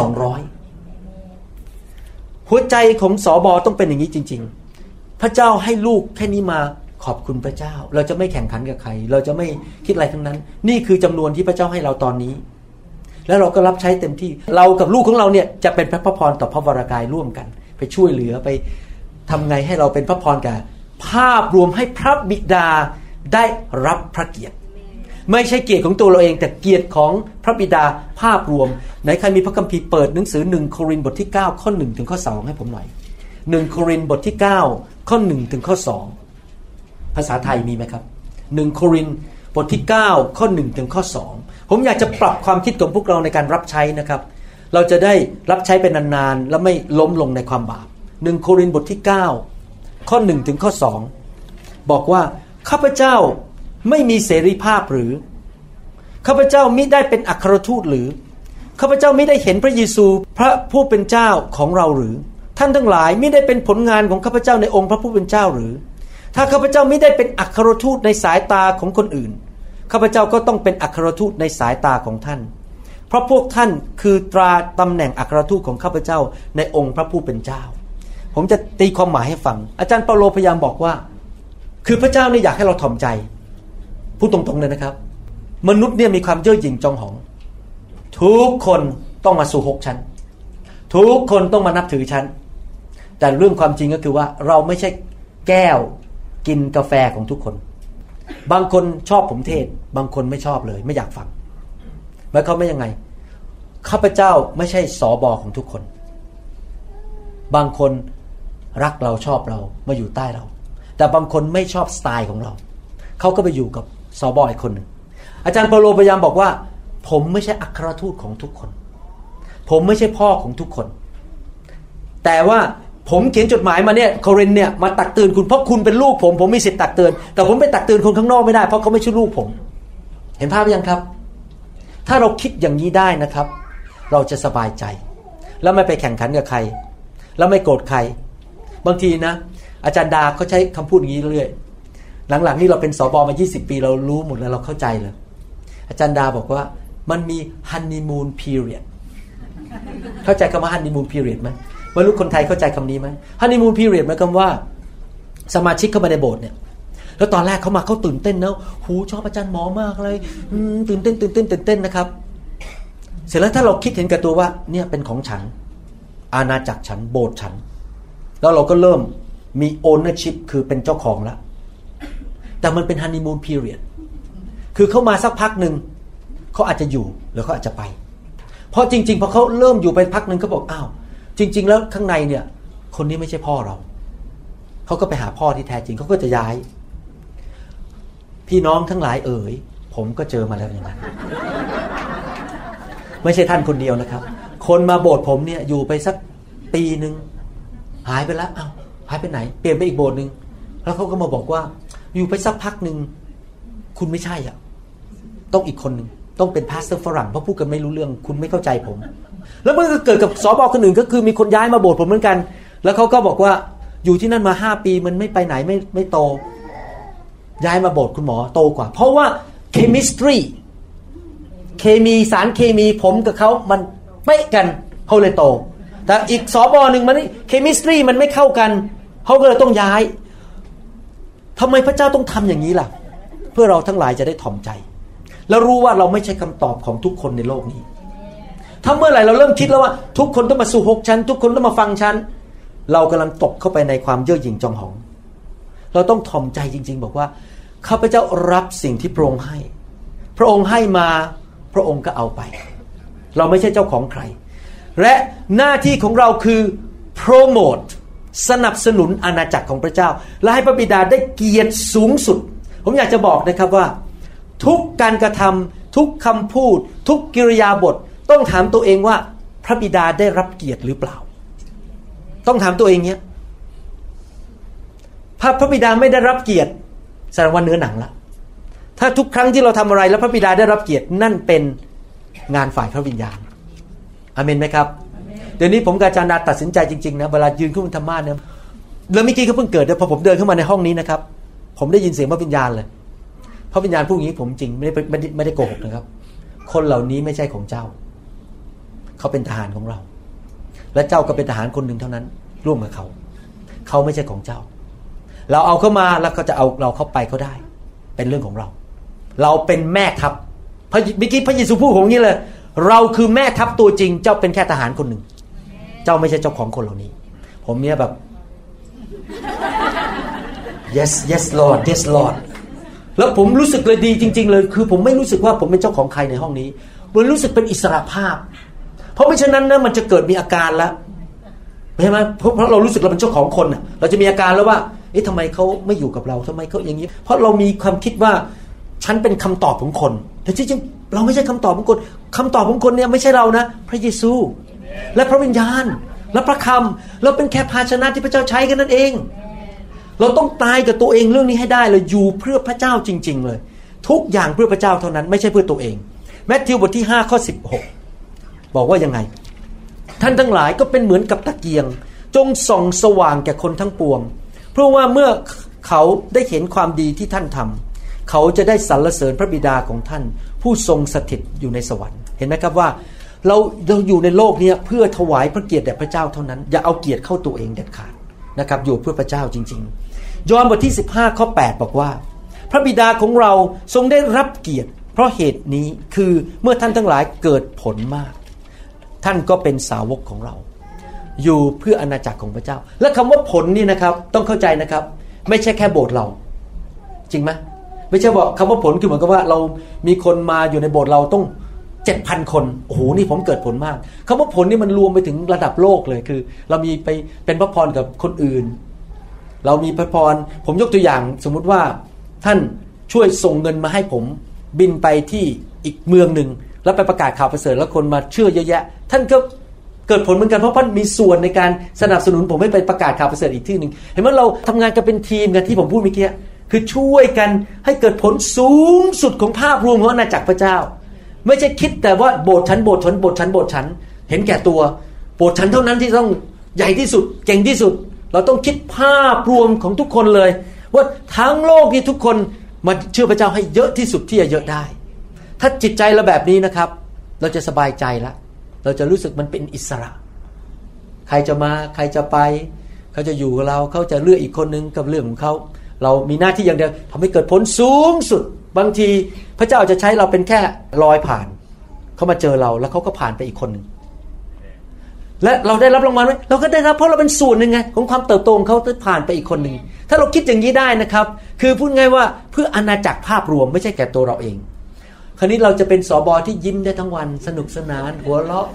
C: หัวใจของสอบอต้องเป็นอย่างนี้จริง ๆ พระเจ้าให้ลูกแค่นี้มาขอบคุณพระเจ้า เราจะไม่แข่งขันกับใคร เราจะไม่คิดอะไรทั้งนั้น นี่คือจำนวนที่พระเจ้าให้เราตอนนี้ แล้วเราก็รับใช้เต็มที่ เรากับลูกของเราเนี่ยจะเป็นพระพรต่อพระวรากายร่วมกัน ไปช่วยเหลือไปทำไงให้เราเป็นพระพรแก่ภาพรวมให้พระบิดาได้รับพระเกียรติ ไม่ใช่เกียรติของตัวเราเองแต่เกียรติของพระบิดาภาพรวมไหนใครมีพระคัมภีร์เปิดหนังสือหนึ่งโครินธ์บทที่ 9 ข้อ1ถึงข้อ2ให้ผมหน่อยหนึ่งโครินธ์บทที่ 9 ข้อ1ถึงข้อ2ภาษาไทยมีไหมครับหนึ่งโครินธ์บทที่ 9 ข้อ1ถึงข้อ2 ผมอยากจะปรับความคิดของพวกเราในการรับใช้นะครับ เราจะได้รับใช้เป็นนานๆและไม่ล้มลงในความบาปหนึ่งโครินธ์บทที่ 9 ข้อ1ถึงข้อ2บอกว่าข้าพเจ้าไม่มีเสรีภาพหรือ ข้าพเจ้ามิได้เป็นอัครทูตหรือ ข้าพเจ้ามิได้เห็นพระเยซูพระผู้เป็นเจ้าของเราหรือ ท่านทั้งหลายมิได้เป็นผลงานของข้าพเจ้าในองค์พระผู้เป็นเจ้าหรือ ถ้าข้าพเจ้ามิได้เป็นอัครทูตในสายตาของคนอื่น ข้าพเจ้าก็ต้องเป็นอัครทูตในสายตาของท่าน เพราะพวกท่านคือตราตำแหน่งอัครทูตของข้าพเจ้าในองค์พระผู้เป็นเจ้า ผมจะตีความหมายให้ฟัง อาจารย์เปาโลพยายามบอกว่า คือพระเจ้าเนี่ยอยากให้เราถ่อมใจ พูดตรงๆเลยนะครับ มนุษย์เนี่ยมีความเย่อหยิ่งจองหอง ทุกคนต้องมาสู่หกชั้นทุกคนต้องมานับถือฉัน แต่เรื่องความจริงก็คือว่าเราไม่ใช่แก้วกินกาแฟของทุกคน บางคนชอบผมเทศ บางคนไม่ชอบเลย ไม่อยากฟังหมายความว่ายังไงข้าพเจ้าไม่ใช่สอบอของทุกคน บางคนรักเราชอบเรามาอยู่ใต้เรา แต่บางคนไม่ชอบสไตล์ของเรา เขาก็ไปอยู่กับสอบออีกคนหนึ่งอาจารย์เปโลพยายามบอกว่า ผมไม่ใช่อัครทูตของทุกคน ผมไม่ใช่พ่อของทุกคน แต่ว่า ผมเขียนจดหมายมาเนี่ยโครินเนี่ยมาตักเตือนคุณเพราะคุณเป็นลูกผมผมมีสิทธิ์ตักเตือน แต่ผมไปตักเตือนคนข้างนอกไม่ได้เพราะเขาไม่ใช่ลูกผม เห็นภาพยังครับ ถ้าเราคิดอย่างนี้ได้นะครับ เราจะสบายใจ แล้วไม่ไปแข่งขันกับใคร แล้วไม่โกรธใคร บางทีนะ อาจารย์ดาเขาใช้คำพูดอย่างนี้เรื่อยหลังๆ นี่เราเป็นสอบอมา 20 ปีเรารู้หมดแล้วเราเข้าใจเลยอาจารย์ดาบอกว่ามันมีฮันนีมูนพีเรียดเข้าใจคำว่าฮันนีมูนพีเรียดไหม ไม่รู้คนไทยเข้าใจคำนี้ไหมฮันนีมูนพีเรียดหมายความว่า สมาชิกเข้ามาในโบสถ์เนี่ยแล้วตอนแรกเขามาเขาตื่นเต้นนะหูชอบอาจารย์หมอมากเลยตื่นเต้นตื่นเต้นตื่นเต้นนะครับ เสร็จแล้วถ้าเราคิดเห็นกับตัวว่า เนี่ยเป็นของฉัน อาณาจักรฉันโบสถ์ฉัน แล้วเราก็เริ่มมี ownership คือเป็นเจ้าของแล้วแต่มันเป็น honeymoon period คือเข้ามาสักพักหนึ่งเขาอาจจะอยู่หรือเขาอาจจะไป เพราะจริง ๆ พอเขาเริ่มอยู่ไปพักหนึ่งเขาบอกอ้าว จริง ๆ แล้วข้างในเนี่ย คนนี้ไม่ใช่พ่อเรา เขาก็ไปหาพ่อที่แท้จริงเขาก็จะย้าย พี่น้องทั้งหลายเอ๋ย ผมก็เจอมาแล้วอย่างนั้นไม่ใช่ท่านคนเดียวนะครับ คนมาโบสถ์ผมเนี่ยอยู่ไปสักปีหนึ่งหายไปแล้วเอ้าหายไปไหน เปลี่ยนไปอีกโบสถ์หนึ่งแล้วเขาก็มาบอกว่า อยู่ไปสักพักหนึ่งคุณไม่ใช่อะ ต้องอีกคนหนึ่งต้องเป็น pastor ฝรั่งเพราะพูดกันไม่รู้เรื่อง คุณไม่เข้าใจผม แล้วมันก็เกิดกับสอบอคนอื่นก็คือมีคนย้ายมาโบสถ์ผมเหมือนกัน แล้วเขาก็บอกว่าอยู่ที่นั่นมาห้าปีมันไม่ไปไหนไม่ไม่โต ย้ายมาโบสถ์คุณหมอโตกว่า เพราะว่า chemistry เคมีสารเคมีผมกับเขามันเป๊ะกันเขาเลยโต แต่อีกสอบอหนึ่งมัน chemistry มันไม่เข้ากันเขาก็เลยต้องย้ายทำไมพระเจ้าต้องทำอย่างนี้ล่ะ เพื่อเราทั้งหลายจะได้ถ่อมใจ แล้วรู้ว่าเราไม่ใช่คำตอบของทุกคนในโลกนี้ ถ้าเมื่อไหร่เราเริ่มคิดแล้วว่า ทุกคนต้องมาสู่หกชั้น ทุกคนต้องมาฟังชั้น เรากำลังตกเข้าไปในความเย่อหยิ่งจองหอง เราต้องถ่อมใจจริง ๆ บอกว่าข้าพเจ้ารับสิ่งที่พระองค์ให้ พระองค์ให้มาพระองค์ก็เอาไป เราไม่ใช่เจ้าของใคร และหน้าที่ของเราคือโปรโมทสนับสนุนอาณาจักรของพระเจ้า และให้พระบิดาได้เกียรติสูงสุด ผมอยากจะบอกนะครับว่า ทุกการกระทำทุกคำพูด ทุกกิริยาบท ต้องถามตัวเองว่า พระบิดาได้รับเกียรติหรือเปล่า ต้องถามตัวเองเนี้ยพระพระบิดาไม่ได้รับเกียรติแสดงว่าเนื้อหนังละถ้าทุกครั้งที่เราทำอะไรแล้วพระบิดาได้รับเกียรตินั่นเป็นงานฝ่ายพระวิญญาณอเมนไหมครับ เดี๋ยวนี้ผมกับอาจารย์นาตัดสินใจจริงๆนะเวลายืนขึ้นบนธรรมาเนี่ยแล้วเมื่อกี้ก็เพิ่งเกิดเดี๋ยวพอผมเดินเข้ามาในห้องนี้นะครับ ผมได้ยินเสียงพระวิญญาณเลยพระวิญญาณพูดอย่างนี้ผมจริงไม่ได้ไม่ได้ไม่ได้โกหกนะครับ คนเหล่านี้ไม่ใช่ของเจ้า เขาเป็นทหารของเรา และเจ้าก็เป็นทหารคนหนึ่งเท่านั้น ร่วมกับเขา เขาไม่ใช่ของเจ้า เราเอาเข้ามาแล้วก็จะเอาเราเข้าไปเขาได้ เป็นเรื่องของเรา เราเป็นแม่ทัพพระเมื่อกี้พระเยซูพูดของนี้เลย เราคือแม่ทัพตัวจริง เจ้าเป็นแค่ทหารคนหนึ่ง เจ้าไม่ใช่เจ้าของคนเหล่านี้ ผมเนี่ยแบบ yes yes Lord yes Lord แล้วผมรู้สึกเลยดีจริง ๆ เลย คือผมไม่รู้สึกว่าผมเป็นเจ้าของใครในห้องนี้ มันรู้สึกเป็นอิสระภาพ เพราะไม่เช่นนั้นนะมันจะเกิดมีอาการแล้วใช่ไหมเพราะเพราะเรารู้สึกเราเป็นเจ้าของคนเราจะมีอาการแล้วว่าเอ๊ะทำไมเขาไม่อยู่กับเราทำไมเขาอย่างนี้ เพราะเรามีความคิดว่าฉันเป็นคำตอบของคน แต่จริงๆเราไม่ใช่คำตอบของคนคำตอบของคนเนี่ยไม่ใช่เรานะ พระเยซู และพระวิญญาณ และพระคำเราเป็นแค่ภาชนะที่พระเจ้าใช้กันนั่นเอง เราต้องตายกับตัวเองเรื่องนี้ให้ได้เลยอยู่เพื่อพระเจ้าจริง ๆ เลย ทุกอย่างเพื่อพระเจ้าเท่านั้น ไม่ใช่เพื่อตัวเองแมทธิวบทที่5ข้อ16 บอกว่ายังไง ท่านทั้งหลายก็เป็นเหมือนกับตะเกียง จงส่องสว่างแก่คนทั้งปวง เพราะว่าเมื่อเขาได้เห็นความดีที่ท่านทำเขาจะได้สรรเสริญพระบิดาของท่าน ผู้ทรงสถิตอยู่ในสวรรค์เห็นไหมครับว่าเราเราอยู่ในโลกนี้เพื่อถวายพระเกียรติแด่พระเจ้าเท่านั้น อย่าเอาเกียรติเข้าตัวเองเด็ดขาดนะครับอยู่เพื่อพระเจ้าจริง ๆ ยอห์นบทที่ 15ข้อ8บอกว่า พระบิดาของเราทรงได้รับเกียรติ เพราะเหตุนี้คือเมื่อท่านทั้งหลายเกิดผลมาก ท่านก็เป็นสาวกของเรา อยู่เพื่ออาณาจักรของพระเจ้า และคำว่าผลนี่นะครับ ต้องเข้าใจนะครับ ไม่ใช่แค่โบสถ์เรา จริงไหมไม่ใช่ว่าคำว่าผลคือเหมือนกับว่าเรามีคนมาอยู่ในโบสถ์เราต้องเจ็ดพันคนโอ้โหนี่ผมเกิดผลมากคำว่าผลนี่มันรวมไปถึงระดับโลกเลยคือ เรามีไปเป็นพระพรกับคนอื่น เรามีพระพร ผมยกตัวอย่างสมมุติว่าท่านช่วยส่งเงินมาให้ผม บินไปที่อีกเมืองหนึ่ง แล้วไปประกาศข่าวประเสริฐแล้วคนมาเชื่อเยอะแยะ ท่านก็เกิดผลเหมือนกันเพราะท่านมีส่วนในการสนับสนุนผมให้ไปประกาศข่าวประเสริฐอีกที่หนึ่งเห็นไหมเราทำงานกันเป็นทีมกันที่ผมพูดเมื่อกี้คือช่วยกันให้เกิดผลสูงสุดของภาพรวมของอาณาจักรพระเจ้า ไม่ใช่คิดแต่ว่าโบสถ์ฉันโบสถ์ฉันโบสถ์ฉันโบสถ์ฉันเห็นแก่ตัวโบสถ์ฉันเท่านั้นที่ต้องใหญ่ที่สุดเก่งที่สุด เราต้องคิดภาพรวมของทุกคนเลย ว่าทั้งโลกนี้ทุกคนมาเชื่อพระเจ้าให้เยอะที่สุดที่จะเยอะได้ ถ้าจิตใจเราแบบนี้นะครับ เราจะสบายใจแล้วเราจะรู้สึกมันเป็นอิสระ ใครจะมาใครจะไป เขาจะอยู่กับเราเขาจะเลือกอีกคนนึงกับเรื่องของเขาเรามีหน้าที่อย่างเดียวทำให้เกิดผลสูงสุด บางทีพระเจ้าจะใช้เราเป็นแค่ลอยผ่าน เขามาเจอเราแล้วเขาก็ผ่านไปอีกคนหนึ่งและเราได้รับรางวัลไหมเราก็ได้รับเพราะเราเป็นส่วนหนึ่งไงของความเติบโตของเขาที่ผ่านไปอีกคนหนึ่งถ้าเราคิดอย่างนี้ได้นะครับ คือพูดง่ายว่าเพื่ออาณาจักรภาพรวมไม่ใช่แก่ตัวเราเอง คราวนี้เราจะเป็นสอบอที่ยิ้มได้ทั้งวันสนุกสนาน หัวเราะ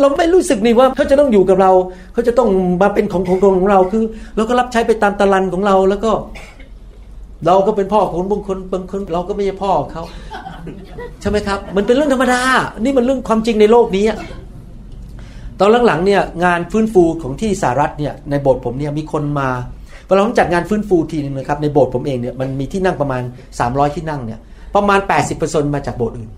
C: เราไม่รู้สึกนี่ว่าเขาจะต้องอยู่กับเรา เขาจะต้องมาเป็นของของของเราคือเราก็รับใช้ไปตามตะลันของเราแล้วก็ เราก็เป็นพ่อของบางคนบางคนเราก็ไม่ใช่พ่อเขาใช่ไหมครับ มันเป็นเรื่องธรรมดา นี่มันเรื่องความจริงในโลกนี้ตอนหลังๆเนี่ยงานฟื้นฟูของที่สหรัฐเนี่ยในโบสถ์ผมเนี่ยมีคนมาเวลาผมจัดงานฟื้นฟูทีนึงนะครับในโบสถ์ผมเองเนี่ยมันมีที่นั่งประมาณ 300 ที่นั่งเนี่ย ประมาณ 80%มาจากโบสถ์อื่น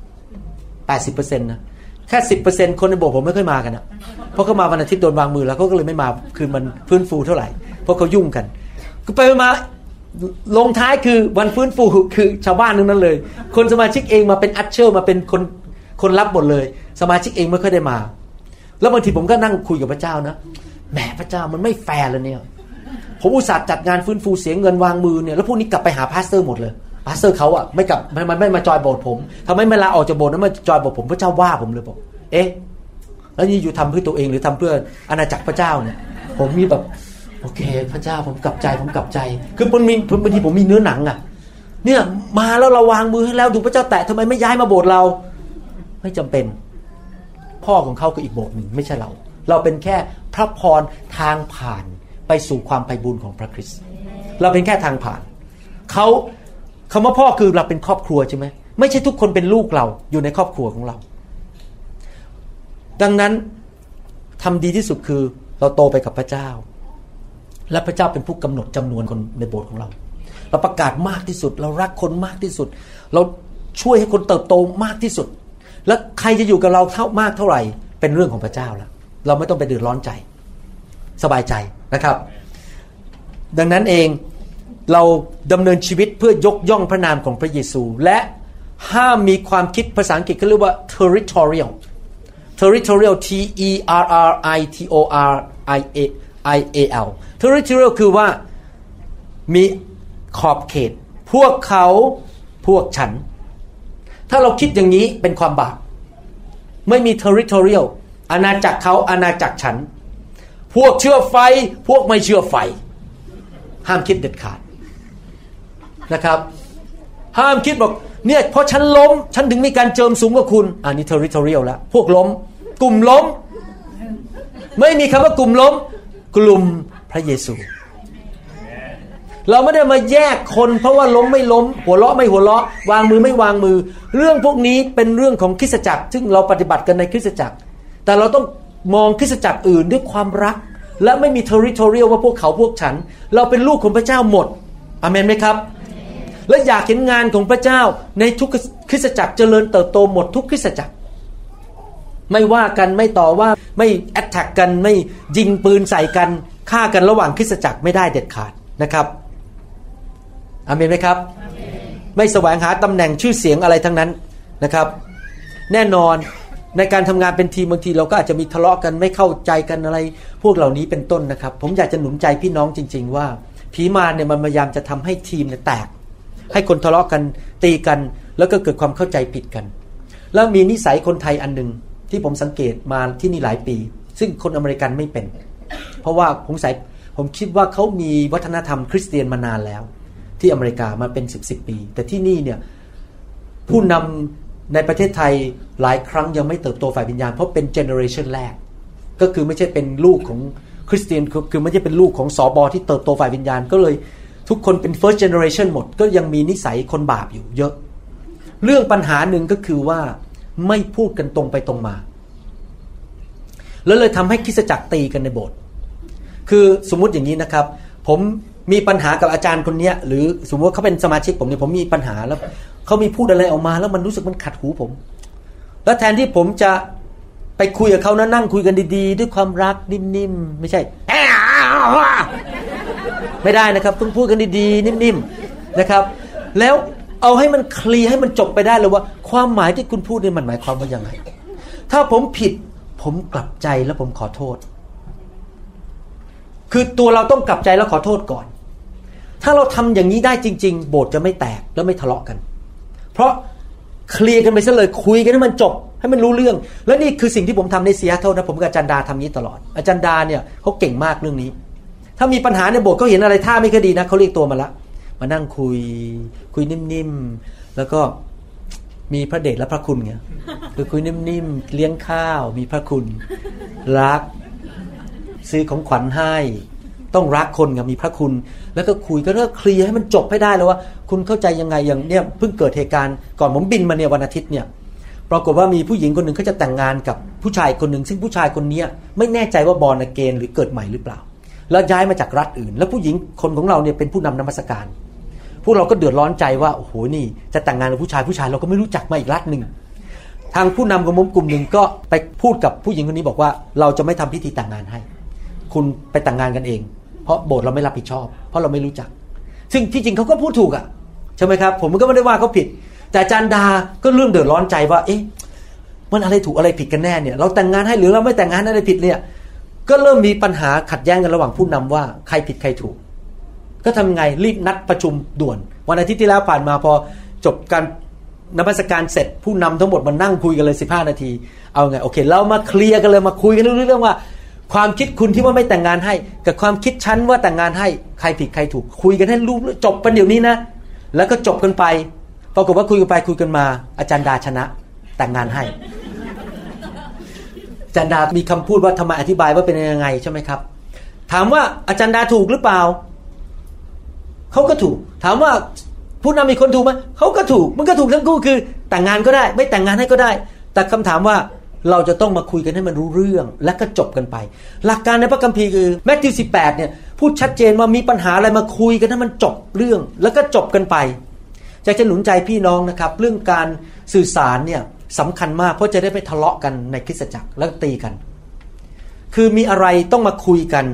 C: 80%นะแค่10%คนในโบสถ์ผมไม่ค่อยมากันนะเพราะเขามาวันอาทิตย์โดนวางมือแล้วเขาก็เลยไม่มาคือมันฟื้นฟูเท่าไหร่ เพราะเขายุ่งกันก็ไปมาลงท้ายคือวันฟื้นฟูคือชาวบ้านนึงนั้นเลย คนสมาชิกเองมาเป็น usher มาเป็นคนคนรับหมดเลย สมาชิกเองไม่ค่อยได้มา แล้วบางทีผมก็นั่งคุยกับพระเจ้านะแหมพระเจ้ามันไม่แฟร์เลยเนี่ย ผมอุตส่าห์จัดงานฟื้นฟูเสียเงินวางมือเนี่ยแล้วพวกนี้กลับไปหา pastor หมดเลย pastor เขาอะไม่กลับมันไม่มาจอยโบสถ์ผมทำไมไม่ลาออกจากโบสถ์แล้วมาจอยโบสถ์ผมพระเจ้าว่าผมเลยบอก เอ๊ะแล้วนี่อยู่ทำเพื่อตัวเองหรือทำเพื่ออาณาจักรพระเจ้าเนี่ย ผมมีแบบโอเค พระเจ้าผมกลับใจผมกลับใจ คือมันมีบางทีผมมีเนื้อหนังอะเนี่ยมาแล้วเราวางมือให้แล้วดูพระเจ้าแตะทำไมไม่ย้ายมาโบสถ์เรา ไม่จำเป็น พ่อของเขาคืออีกโบสถ์หนึ่งไม่ใช่เรา เราเป็นแค่พระพรทางผ่านไปสู่ความไพบูรณ์ของพระคริสต์เราเป็นแค่ทางผ่านเขา คำว่าพ่อคือเราเป็นครอบครัวใช่ไหมไม่ใช่ทุกคนเป็นลูกเราอยู่ในครอบครัวของเรา ดังนั้นทำดีที่สุดคือเราโตไปกับพระเจ้า และพระเจ้าเป็นผู้กำหนดจำนวนคนในโบสถ์ของเรา เราประกาศมากที่สุด เรารักคนมากที่สุด เราช่วยให้คนเติบโตมากที่สุด แล้วใครจะอยู่กับเราเท่ามากเท่าไหร่ เป็นเรื่องของพระเจ้าแล้วเราไม่ต้องไปเดือดร้อนใจ สบายใจนะครับ ดังนั้นเอง เราดำเนินชีวิตเพื่อยกย่องพระนามของพระเยซู และห้ามมีความคิดภาษาอังกฤษเขาเรียกว่า territorial territorial T E R R I T O R I A I A L territorial คือว่ามีขอบเขต พวกเขาพวกฉัน ถ้าเราคิดอย่างนี้เป็นความบาปไม่มี territorial อาณาจักรเขาอาณาจักรฉัน พวกเชื่อไฟ พวกไม่เชื่อไฟ ห้ามคิดเด็ดขาด นะครับ ห้ามคิดบอกเนี่ยเพราะฉันล้ม ฉันถึงมีการเจิมสูงกว่าคุณ อันนี้ territorial แล้ว พวกล้ม กลุ่มล้ม ไม่มีคำว่ากลุ่มล้ม กลุ่มพระเยซู เราไม่ได้มาแยกคนเพราะว่าล้มไม่ล้ม หัวเราะไม่หัวเราะ วางมือไม่วางมือ เรื่องพวกนี้เป็นเรื่องของคริสตจักร ซึ่งเราปฏิบัติกันในคริสตจักร แต่เราต้องมองคริสตจักรอื่นด้วยความรัก และไม่มี territorial ว่าพวกเขาพวกฉัน เราเป็นลูกของพระเจ้าหมดอเมนไหมครับ และอยากเห็นงานของพระเจ้าในทุกคริสตจักรเจริญเติบโตหมดทุกคริสตจักร ไม่ว่ากันไม่ต่อว่าไม่แอตแทกกันไม่ยิงปืนใส่กันฆ่ากันระหว่างคริสตจักรไม่ได้เด็ดขาดนะครับอเมนไหมครับ ไม่แสวงหาตำแหน่งชื่อเสียงอะไรทั้งนั้นนะครับ แน่นอนในการทำงานเป็นทีมบางทีเราก็อาจจะมีทะเลาะกันไม่เข้าใจกันอะไร พวกเหล่านี้เป็นต้นนะครับ ผมอยากจะหนุนใจพี่น้องจริง ๆ ว่าผีมารเนี่ยมันพยายามจะทำให้ทีมเนี่ยแตก ให้คนทะเลาะกันตีกัน แล้วก็เกิดความเข้าใจผิดกัน แล้วมีนิสัยคนไทยอันหนึ่งที่ผมสังเกตมาที่นี่หลายปี ซึ่งคนอเมริกันไม่เป็น เพราะว่าผมใส่ผมคิดว่าเขามีวัฒนธรรมคริสเตียนมานานแล้ว ที่อเมริกามาเป็นสิบสิบปี แต่ที่นี่เนี่ยผู้นำในประเทศไทยหลายครั้งยังไม่เติบโตฝ่ายวิญญาณ เพราะเป็นเจเนอเรชันแรก ก็คือไม่ใช่เป็นลูกของคริสเตียนคือคือไม่ใช่เป็นลูกของสอบอที่เติบโตฝ่ายวิญญาณก็เลย ทุกคนเป็น first generation หมด ก็ยังมีนิสัยคนบาปอยู่เยอะ เรื่องปัญหาหนึ่งก็คือว่าไม่พูดกันตรงไปตรงมา แล้วเลยทำให้คริสจักรตีกันในโบสถ์คือสมมุติอย่างนี้นะครับ ผมมีปัญหากับอาจารย์คนเนี้ยหรือสมมติว่าเขาเป็นสมาชิกผมเนี่ยผมมีปัญหาแล้วเขามีพูดอะไรออกมา แล้วมันรู้สึกมันขัดหูผม แล้วแทนที่ผมจะไปคุยกับเขานะนั่งคุยกันดีๆ ด้วยความรักนิ่มๆไม่ใช่ ไม่ได้นะครับต้องพูดกันดีๆ นิ่มๆนะครับ แล้วเอาให้มันเคลียร์ให้มันจบไปได้เลยว่า ความหมายที่คุณพูดนี่มันหมายความว่ายังไง ถ้าผมผิดผมกลับใจแล้วผมขอโทษ คือตัวเราต้องกลับใจแล้วขอโทษก่อน ถ้าเราทำอย่างนี้ได้จริง ๆ โบสถ์จะไม่แตกแล้วไม่ทะเลาะกัน เพราะเคลียร์กันไปซะเลยคุยกันให้มันจบให้มันรู้เรื่อง และนี่คือสิ่งที่ผมทำในเซียโตนะผมกับอาจารย์ดาทำนี้ตลอด อาจารย์ดาเนี่ยเขาเก่งมากเรื่องนี้ ถ้ามีปัญหาในโบสถ์เขาเห็นอะไรท่าไม่ค่อยดีนะเขาเรียกตัวมาละ มานั่งคุย คุยนิ่มๆ แล้วก็มีพระเดชและพระคุณไงคือคุยนิ่มๆ เลี้ยงข้าว มีพระคุณ รัก ซื้อของขวัญให้ ต้องรักคนกับมีพระคุณ แล้วก็คุยก็เลิกเคลียร์ให้มันจบให้ได้เลยว่า คุณเข้าใจยังไงอย่างเนี่ยเพิ่งเกิดเหตุการณ์ก่อนผมบินมาเนี่ยวันอาทิตย์เนี่ยปรากฏว่ามีผู้หญิงคนหนึ่งเขาจะแต่งงานกับผู้ชายคนหนึ่งซึ่งผู้ชายคนนี้ไม่แน่ใจว่าบอลเกนหรือเกิดใหม่หรือเปล่า แล้วย้ายมาจากรัฐอื่น แล้วผู้หญิงคนของเราเนี่ยเป็นผู้นำนมัสการ พวกเราก็เดือดร้อนใจว่าโอ้โหนี่จะแต่งงานกับผู้ชายผู้ชายเราก็ไม่รู้จักมาอีกรัฐหนึ่งทางผู้นำของมุมกลุ่มหนึ่งก็ไปพูดกับผู้หญิงคนนี้บอกว่า เราจะไม่ทำพิธีแต่งงานให้ คุณไปแต่งงานกันเอง เพราะโบสถ์เราไม่รับผิดชอบ เพราะเราไม่รู้จัก ซึ่งที่จริงเขาก็พูดถูกอะใช่ไหมครับ ผมก็ไม่ได้ว่าเขาผิด แต่จารย์ดาก็เรื่องเดือดร้อนใจว่า เอ๊ะมันอะไรถูกอะไรผิดกันแน่เนี่ย เราแต่งงานให้หรือเราไม่แต่งงานอะไรผิดเนี่ย ก็เริ่มมีปัญหาขัดแย้งกันระหว่างผู้นำว่าใครผิดใครถูก ก็ทำไงรีบนัดประชุมด่วน วันอาทิตย์ที่แล้วผ่านมาพอจบการนมัสการเสร็จผู้นำทั้งหมดมานั่งคุยกันเลย 15 นาที เอาไงโอเค เรามาเคลียร์กันเลยมาคุยกันเรื่องว่า ความคิดคุณที่ว่าไม่แต่งงานให้ กับความคิดฉันว่าแต่งงานให้ใครผิดใครถูก คุยกันให้รู้จบกันเดี๋ยวนี้นะ แล้วก็จบกันไปปรากฏว่าคุยกันไปคุยกันมา อาจารย์ดาชนะ แต่งงานให้ จารย์ดามีคำพูดว่าทำไมอธิบายว่าเป็นยังไงใช่ไหมครับ ถามว่าอาจารย์ดาถูกหรือเปล่าเขาก็ถูก ถามว่าผู้นำมีคนถูกไหมเขาก็ถูก มันก็ถูกทั้งคู่คือ แต่งงานก็ได้ ไม่แต่งงานให้ก็ได้ แต่คำถามว่าเราจะต้องมาคุยกันให้มันรู้เรื่องและก็จบกันไป หลักการในพระคัมภีร์คือแมทธิวสิเนี่ยพูดชัดเจนว่ามีปัญหาอะไรมาคุยกันให้มันจบเรื่อง แล้วก็จบกันไปจะจะหนุนใจพี่น้องนะครับ เรื่องการสื่อสารเนี่ย สำคัญมากเพราะจะได้ไม่ทะเลาะกันในคริสตจักรแล้วตีกัน คือมีอะไรต้องมาคุยกัน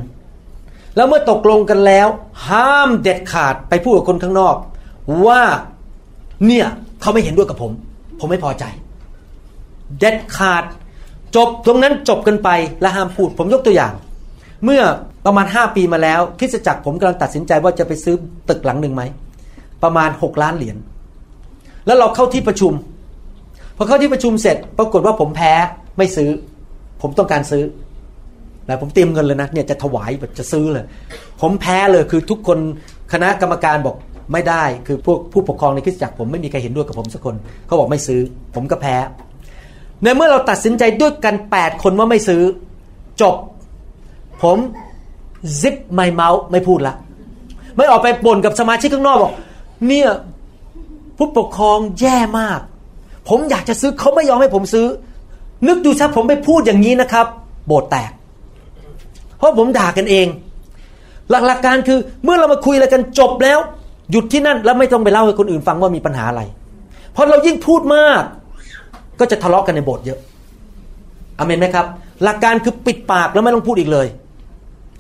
C: แล้วเมื่อตกลงกันแล้ว ห้ามเด็ดขาดไปพูดกับคนข้างนอก ว่าเนี่ยเขาไม่เห็นด้วยกับผม ผมไม่พอใจ เด็ดขาด จบตรงนั้นจบกันไปและห้ามพูดผมยกตัวอย่าง เมื่อประมาณ 5 ปีมาแล้วคริสตจักรผมกำลังตัดสินใจว่าจะไปซื้อตึกหลังหนึ่งไหมประมาณ 6 ล้านเหรียญแล้วเราเข้าที่ประชุม อเข้าที่ประชุมเสร็จปรากฏว่าผมแพ้ไม่ซื้อ ผมต้องการซื้อแต่ผมเตรียมเงินเลยนะเนี่ยจะถวายแบบจะซื้อเลย ผมแพ้เลยคือทุกคนคณะกรรมการบอกไม่ได้ คือพวกผู้ปกครองในคริสตจักรผมไม่มีใครเห็นด้วยกับผมสักคนเขาบอกไม่ซื้อ ผมก็แพ้ ในเมื่อเราตัดสินใจด้วยกัน 8 คนว่าไม่ซื้อ จบ ผมซิปไม่เมาส์ไม่พูดละไม่ออกไปบ่นกับสมาชิกข้างนอกบอก เนี่ยผู้ปกครองแย่มาก ผมอยากจะซื้อเขาไม่ยอมให้ผมซื้อ นึกดูซะผมไปพูดอย่างนี้นะครับ โบสถ์แตก เพราะผมด่ากันเอง หลักๆการคือเมื่อเรามาคุยอะไรกันจบแล้ว หยุดที่นั่นแล้วไม่ต้องไปเล่าให้คนอื่นฟังว่ามีปัญหาอะไร เพราะเรายิ่งพูดมาก ก็จะทะเลาะกกันในโบสถ์เยอะอเมนไหมครับ หลักการคือปิดปากแล้วไม่ต้องพูดอีกเลย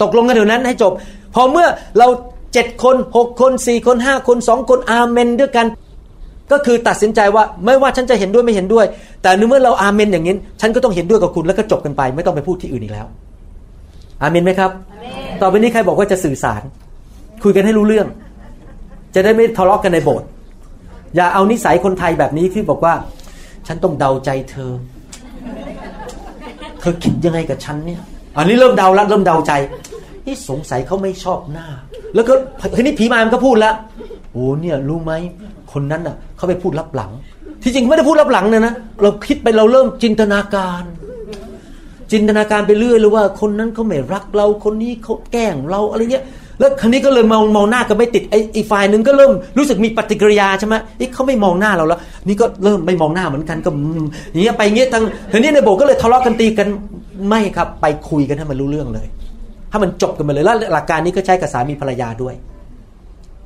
C: ตกลงกันเดี๋ยวนั้นให้จบ พอเมื่อเราเจ็ดคนหกคนสี่คนห้าคนสองคนอาเมนด้วยกัน ก็คือตัดสินใจว่าไม่ว่าฉันจะเห็นด้วยไม่เห็นด้วย แต่เมื่อเราอาเมนอย่างนี้ ฉันก็ต้องเห็นด้วยกับคุณแล้วก็จบกันไป ไม่ต้องไปพูดที่อื่นอีกแล้ว อาเมนไหมครับต่อไปนี้ใครบอกว่าจะสื่อสาร คุยกันให้รู้เรื่อง จะได้ไม่ทะเลาะกกันในโบสถ์อย่าเอานิสัยคนไทยแบบนี้ที่บอกว่า ฉันต้องเดาใจเธอ เธอคิดยังไงกับฉันเนี่ย อันนี้เริ่มเดาแล้วเริ่มเดาใจนี่สงสัยเขาไม่ชอบหน้า แล้วก็ทีนี้ผีมามันก็พูดแล้วโอ้เนี่ยรู้ไหม คนนั้นน่ะเขาไปพูดรับหลัง ที่จริงไม่ได้พูดรับหลังเนะนะเราคิดไปเราเริ่มจินตนาการ จินตนาการไปเรื่อยเลยว่า คนนั้นเขาไม่รักเราคนนี้เขาแกล้งเราอะไรเงี้ยแล้วคันนี้ก็เลยมองมองหน้ากันไม่ติดไอ้อีฝ่ายหนึ่งก็เริ่มรู้สึกมีปฏิกิริยาใช่ไหมไอ้เขาไม่มองหน้าเราแล้ว นี่ก็เริ่มไม่มองหน้าเหมือนกันก็อย่างเงี้ยไปเงี้ยทางทีนี้ในโบก็เลยทะเลาะกันตีกันไม่ครับ ไปคุยกันให้มันรู้เรื่องเลยให้มันจบกันไปเลยแล้วหลักการนี้ก็ใช้กับสามีภรรยาด้วย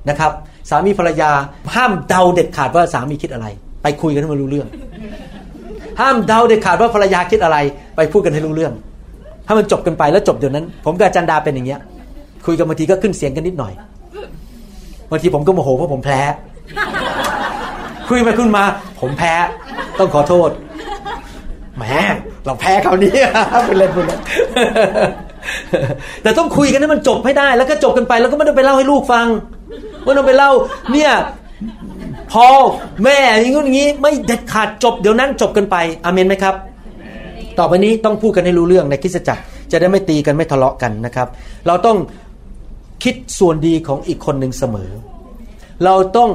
C: นะครับ สามีภรรยาห้ามเดาเด็ดขาดว่าสามีคิดอะไร ไปคุยกันให้มันรู้เรื่อง ห้ามเดาเด็ดขาดว่าภรรยาคิดอะไร ไปพูดกันให้รู้เรื่องถ้ามันจบกันไปแล้วจบเดี๋ยวนั้น ผมกับจันดาเป็นอย่างเงี้ย คุยกันบางทีก็ขึ้นเสียงกันนิดหน่อยบางทีผมก็โมโหเพราะผมแพ้คุยไปขึ้นมา ผมแพ้ ต้องขอโทษแหมเราแพ้เขาวนี้เป็นเล่นเป็นเล่นแต่ต้องคุยกันให้มันจบให้ได้ แล้วก็จบกันไปแล้วก็ไม่ต้องไปเล่าให้ลูกฟัง ไม่ต้องไปเล่า เนี่ยพอแม่อย่างงี้อย่างงี้ ไม่เด็ดขาดจบเดี๋ยวนั้นจบกันไปอเมนไหมครับ ต่อไปนี้ต้องพูดกันให้รู้เรื่องในคริสตจักรจะได้ไม่ตีกันไม่ทะเลาะกันนะครับ เราต้องคิดส่วนดีของอีกคนหนึ่งเสมอ เราต้อง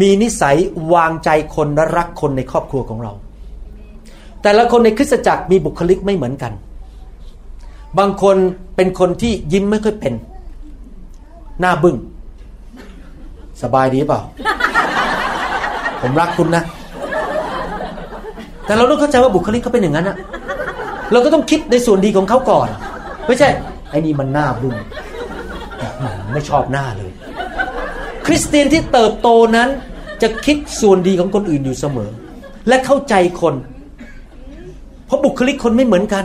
C: มีนิสัยวางใจคนและรักคนในครอบครัวของเรา แต่ละคนในคริสตจักรมีบุคลิกไม่เหมือนกัน บางคนเป็นคนที่ยิ้มไม่ค่อยเป็น หน้าบึง้ง สบายดีเปล่า ผมรักคุณนะ แต่เราต้องเข้าใจว่าบุคลิกเขาเป็นอย่างนั้นอะเราก็ต้องคิดในส่วนดีของเขาก่อน ไม่ใช่ ไอ้นี่มันหน้าบึ้งไม่ชอบหน้าเลย คริสเตียนที่เติบโตนั้นจะคิดส่วนดีของคนอื่นอยู่เสมอ และเข้าใจคน เพราะบุคลิกคนไม่เหมือนกัน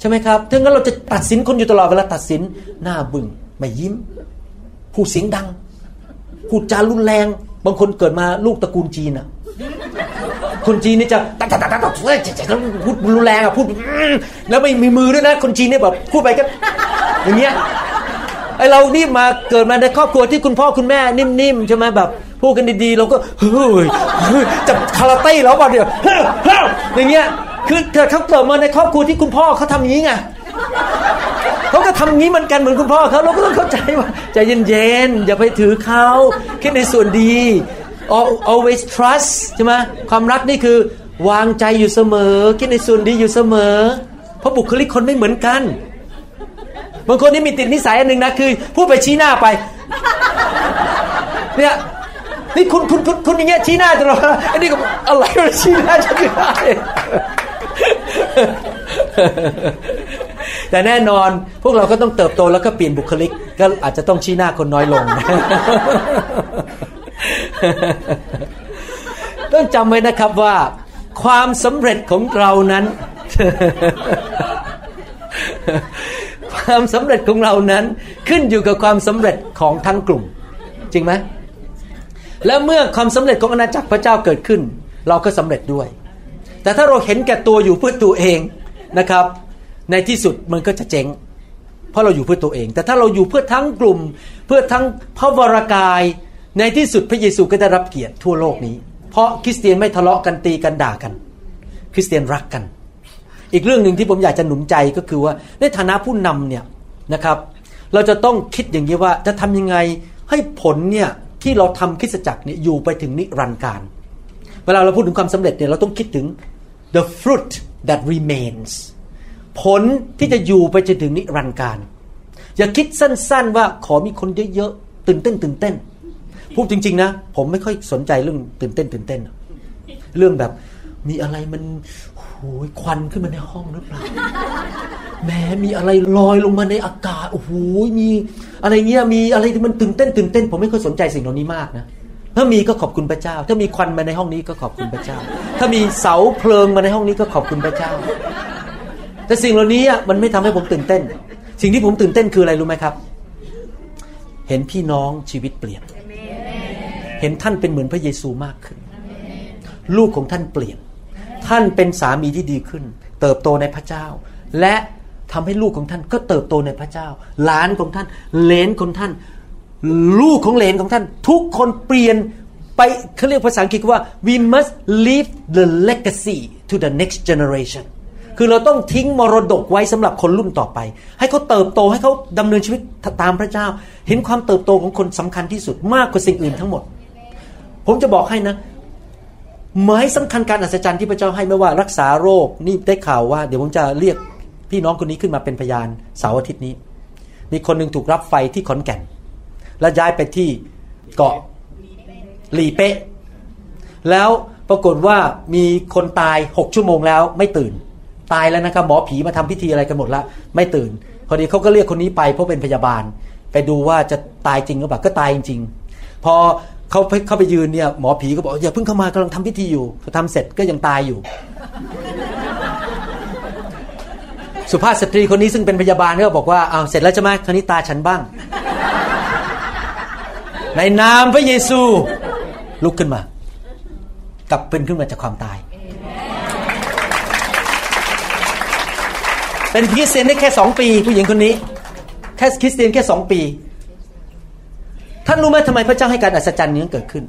C: ใช่ไหมครับถ้างั้นเราจะตัดสินคนอยู่ตลอดเวลาตัดสินหน้าบึง้งไม่ยิ้มพูดเสียงดัง พูดจารุนแรง บางคนเกิดมาลูกตระกูลจีนอะคนจีนนี่จะตัดตัดตัดตัดพูดรุนแรงอะพูดแล้วไม่มีมือด้วยนะ คนจีนเนี่ยแบบพูดไปก็อย่างเงี้ยไอเรานี่มาเกิดมาในครอบครัวที่คุณพ่อคุณแม่นิ่มๆใช่ไหมแบบพูดกันดีๆเราก็เฮ้ยจะคาราเต้แล้วป่ะเดี๋ยวอย่างเงี้ยคือเกิดเขาเกิดมาในครอบครัวที่คุณพ่อเขาทำอย่างนี้ไง เขาก็ทำงี้เหมือนกันเหมือนคุณพ่อเขาเราก็ต้องเข้าใจว่าใจเย็นๆ อย่าไปถือเขาคิดในส่วนดี always trust ใช่ไหมความรักนี่คือวางใจอยู่เสมอ คิดในส่วนดีอยู่เสมอ เพราะบุคลิกคนไม่เหมือนกันบางคนนี่มีติดนิสัยอันหนึ่งนะคือพูดไปชี้หน้าไปเนี่ยนี่คุณคุณคุณคุณอย่างเงี้ยชี้หน้าตลอดอันนี้ก็อะไรชี้หน้าฉันไม่ได้ แต่แน่นอนพวกเราก็ต้องเติบโตแล้วก็เปลี่ยนบุคลิก ก็อาจจะต้องชี้หน้าคนน้อยลง ต้องจำไว้นะครับว่า ความสำเร็จของเรานั้น ความสำเร็จของเรานั้นขึ้นอยู่กับความสำเร็จของทั้งกลุ่ม จริงไหมแล้วเมื่อความสำเร็จของอาณาจักรพระเจ้าเกิดขึ้น เราก็สำเร็จด้วย แต่ถ้าเราเห็นแก่ตัวอยู่เพื่อตัวเองนะครับ ในที่สุดมันก็จะเจ๊ง เพราะเราอยู่เพื่อตัวเอง แต่ถ้าเราอยู่เพื่อทั้งกลุ่ม เพื่อทั้งพระวรากาย ในที่สุดพระเยซูก็ได้รับเกียรติทั่วโลกนี้ เพราะคริสเตียนไม่ทะเลาะกันตีกันด่ากัน คริสเตียนรักกัน อีกเรื่องหนึ่งที่ผมอยากจะหนุนใจก็คือว่าในฐานะผู้นำเนี่ยนะครับ เราจะต้องคิดอย่างนี้ว่าจะทำยังไงให้ผลเนี่ยที่เราทำคริสตจักรเนี่ยอยู่ไปถึงนิรันดร์การ เวลาเราพูดถึงความสำเร็จเนี่ยเราต้องคิดถึง the fruit that remains ผลที่จะอยู่ไปจนถึงนิรันดร์การ อย่าคิดสั้น ๆ ว่าขอมีคนเยอะๆตื่นเต้นตื่นเต้นพูดจริง ๆ นะ ผมไม่ค่อยสนใจเรื่องตื่นเต้นตื่นเต้น เรื่องแบบมีอะไรมันโอ้ยควันขึ้นมาในห้องหรือเปล่าแม้มีอะไรลอยลงมาในอากาศโอ้โหมีอะไรเงี้ยมีอะไรที่มันตื่นเต้นตื่นเต้น ผมไม่ค่อยสนใจสิ่งเหล่านี้มากนะถ้ามีก็ขอบคุณพระเจ้า ถ้ามีควันมาในห้องนี้ก็ขอบคุณพระเจ้า ถ้ามีเสาเพลิงมาในห้องนี้ก็ขอบคุณพระเจ้า แต่สิ่งเหล่านี้มันไม่ทำให้ผมตื่นเต้น สิ่งที่ผมตื่นเต้นคืออะไรรู้ไหมครับ เห็นพี่น้องชีวิตเปลี่ยน เห็นท่านเป็นเหมือนพระเยซูมากขึ้น ลูกของท่านเปลี่ยน ท่านเป็นสามีที่ดีขึ้น เติบโตในพระเจ้า และทำให้ลูกของท่านก็เติบโตในพระเจ้า หลานของท่าน เลนของท่าน ลูกของเลนของท่าน ทุกคนเปลี่ยนไปเขาเรียกภาษาอังกฤษว่า we must leave the legacy to the next generation คือเราต้องทิ้งมรดกไว้สำหรับคนรุ่นต่อไป ให้เขาเติบโตให้เขาดำเนินชีวิตตามพระเจ้า เห็นความเติบโตของคนสำคัญที่สุดมากกว่าสิ่งอื่นทั้งหมด ผมจะบอกให้นะหมายสำคัญการอัศจรรย์ที่พระเจ้าให้ไม่ว่ารักษาโรคนี่ได้ข่าวว่า เดี๋ยวผมจะเรียกพี่น้องคนนี้ขึ้นมาเป็นพยานเสาร์อาทิตย์นี้ มีคนหนึ่งถูกรับไฟที่ขอนแก่น แล้วย้ายไปที่เกาะหลีเป๊ะแล้วปรากฏว่ามีคนตายหกชั่วโมงแล้วไม่ตื่น ตายแล้วนะครับหมอผีมาทำพิธีอะไรกันหมดแล้วไม่ตื่น พอดีเขาก็เรียกคนนี้ไปเพราะเป็นพยาบาล ไปดูว่าจะตายจริงหรือเปล่าก็ตายจริงๆพอเขาเข้าไปยืนเนี่ยหมอผีก็บอกอย่าเพิ่งเข้ามากำลังทำพิธีอยู่พอทำเสร็จก็ยังตายอยู่ สุภาพสตรีคนนี้ซึ่งเป็นพยาบาลก็บอกว่าเอาเสร็จแล้วใช่ไหมคราวนี้ตาฉันบ้าง ในนามพระเยซูลุกขึ้นมา กลับเป็นขึ้นมาจากความตาย เป็นคริสเตียนได้แค่สองปี ผู้หญิงคนนี้ แค่คริสเตียนแค่สองปี ท่านรู้ไหมทำไมพระเจ้าให้การอัศจรรย์นี้เกิดขึ้น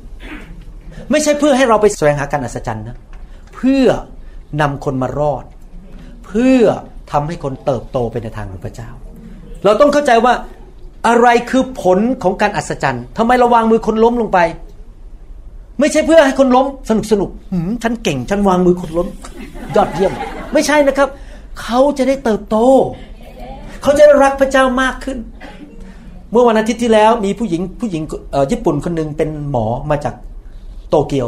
C: ไม่ใช่เพื่อให้เราไปแสวงหาการอัศจรรย์นะ เพื่อนำคนมารอด เพื่อทำให้คนเติบโตไปในทางของพระเจ้า เราต้องเข้าใจว่าอะไรคือผลของการอัศจรรย์ทำไมเราวางมือคนล้มลงไป ไม่ใช่เพื่อให้คนล้มสนุกสนุกหืมฉันเก่ง ฉันวางมือคนล้มยอดเยี่ยม ไม่ใช่นะครับ เขาจะได้เติบโต เขาจะได้รักพระเจ้ามากขึ้น เมื่อวันอาทิตย์ที่แล้วมีผู้หญิงผู้หญิงญี่ปุ่นคนหนึ่งเป็นหมอมาจากโตเกียว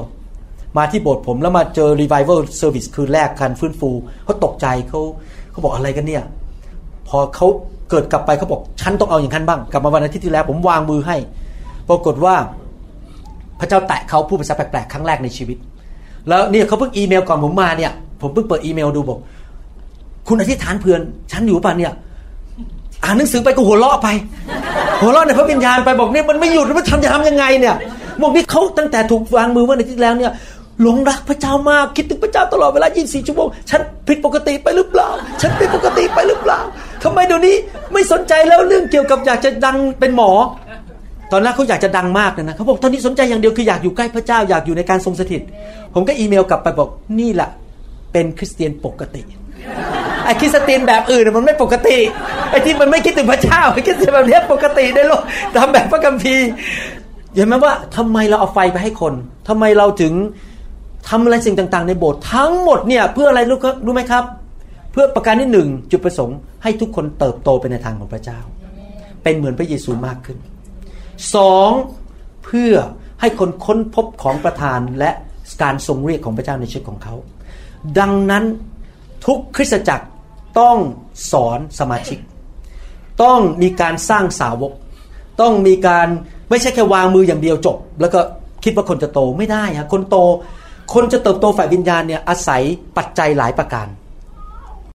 C: มาที่โบสถ์ผมแล้วมาเจอ revival service คืนแรกการฟื้นฟูเขาตกใจเขาเขาบอกอะไรกันเนี่ย พอเขาเกิดกลับไปเขาบอกฉันต้องเอาอย่างนั้นบ้าง กลับมาวันอาทิตย์ที่แล้ว ผมวางมือให้ ปรากฏว่าพระเจ้าแตะเขาพูดภาษาแปลกๆครั้งแรกในชีวิต แล้วเนี่ยเขาเพิ่งอีเมลก่อนผมมาเนี่ย ผมเพิ่งเปิดอีเมลดูบอก คุณอธิษฐานเพื่อน ฉันอยู่ป่ะเนี่ย อ่านหนังสือไปก็หัวเราะไป หัวเราะในพระวิญญาณไปบอกเนี่ยมันไม่หยุดมันทำจะทำยังไงเนี่ยบอกนี่เขาตั้งแต่ถูกวางมือวันอาทิตย์แล้วเนี่ยหลงรักพระเจ้ามากคิดถึงพระเจ้าตลอดเวลา 24 ชั่วโมง ฉันผิดปกติไปหรือเปล่า ฉันผิดปกติไปหรือเปล่าทำไมเดี๋ยวนี้ไม่สนใจแล้วเรื่องเกี่ยวกับอยากจะดังเป็นหมอ ตอนแรกเขาอยากจะดังมากเลยนะเขาบอกตอนนี้สนใจอย่างเดียวคืออยากอยู่ใกล้พระเจ้าอยากอยู่ในการทรงสถิต ผมก็อีเมลกลับไปบอกนี่แหละเป็นคริสเตียนปกติ ไอ้คริสเตียนแบบอื่นมันไม่ปกติไอ้ที่มันไม่คิดถึงพระเจ้าไอ้คริสเตียนแบบนี้ปกติได้โลกทำแบบพระคัมภีร์เห็นไหมว่าทำไมเราเอาไฟไปให้คนทำไมเราถึงทำอะไรสิ่งต่าง ๆ ในโบสถ์ทั้งหมดเนี่ยเพื่ออะไรรู้รู้ไหมครับ เพื่อประการที่หนึ่งจุดประสงค์ให้ทุกคนเติบโตไปในทางของพระเจ้า เป็นเหมือนพระเยซูมากขึ้นสองเพื่อให้คนค้นพบของประทานและการทรงเรียกของพระเจ้าในชีวิตของเขา ดังนั้น ทุกคริสตจักรต้องสอนสมาชิก ต้องมีการสร้างสาวก ต้องมีการไม่ใช่แค่วางมืออย่างเดียวจบ แล้วก็คิดว่าคนจะโตไม่ได้ฮะคนโต คนจะเติบโตฝ่ายวิญญาณเนี่ยอาศัยปัจจัยหลายประการ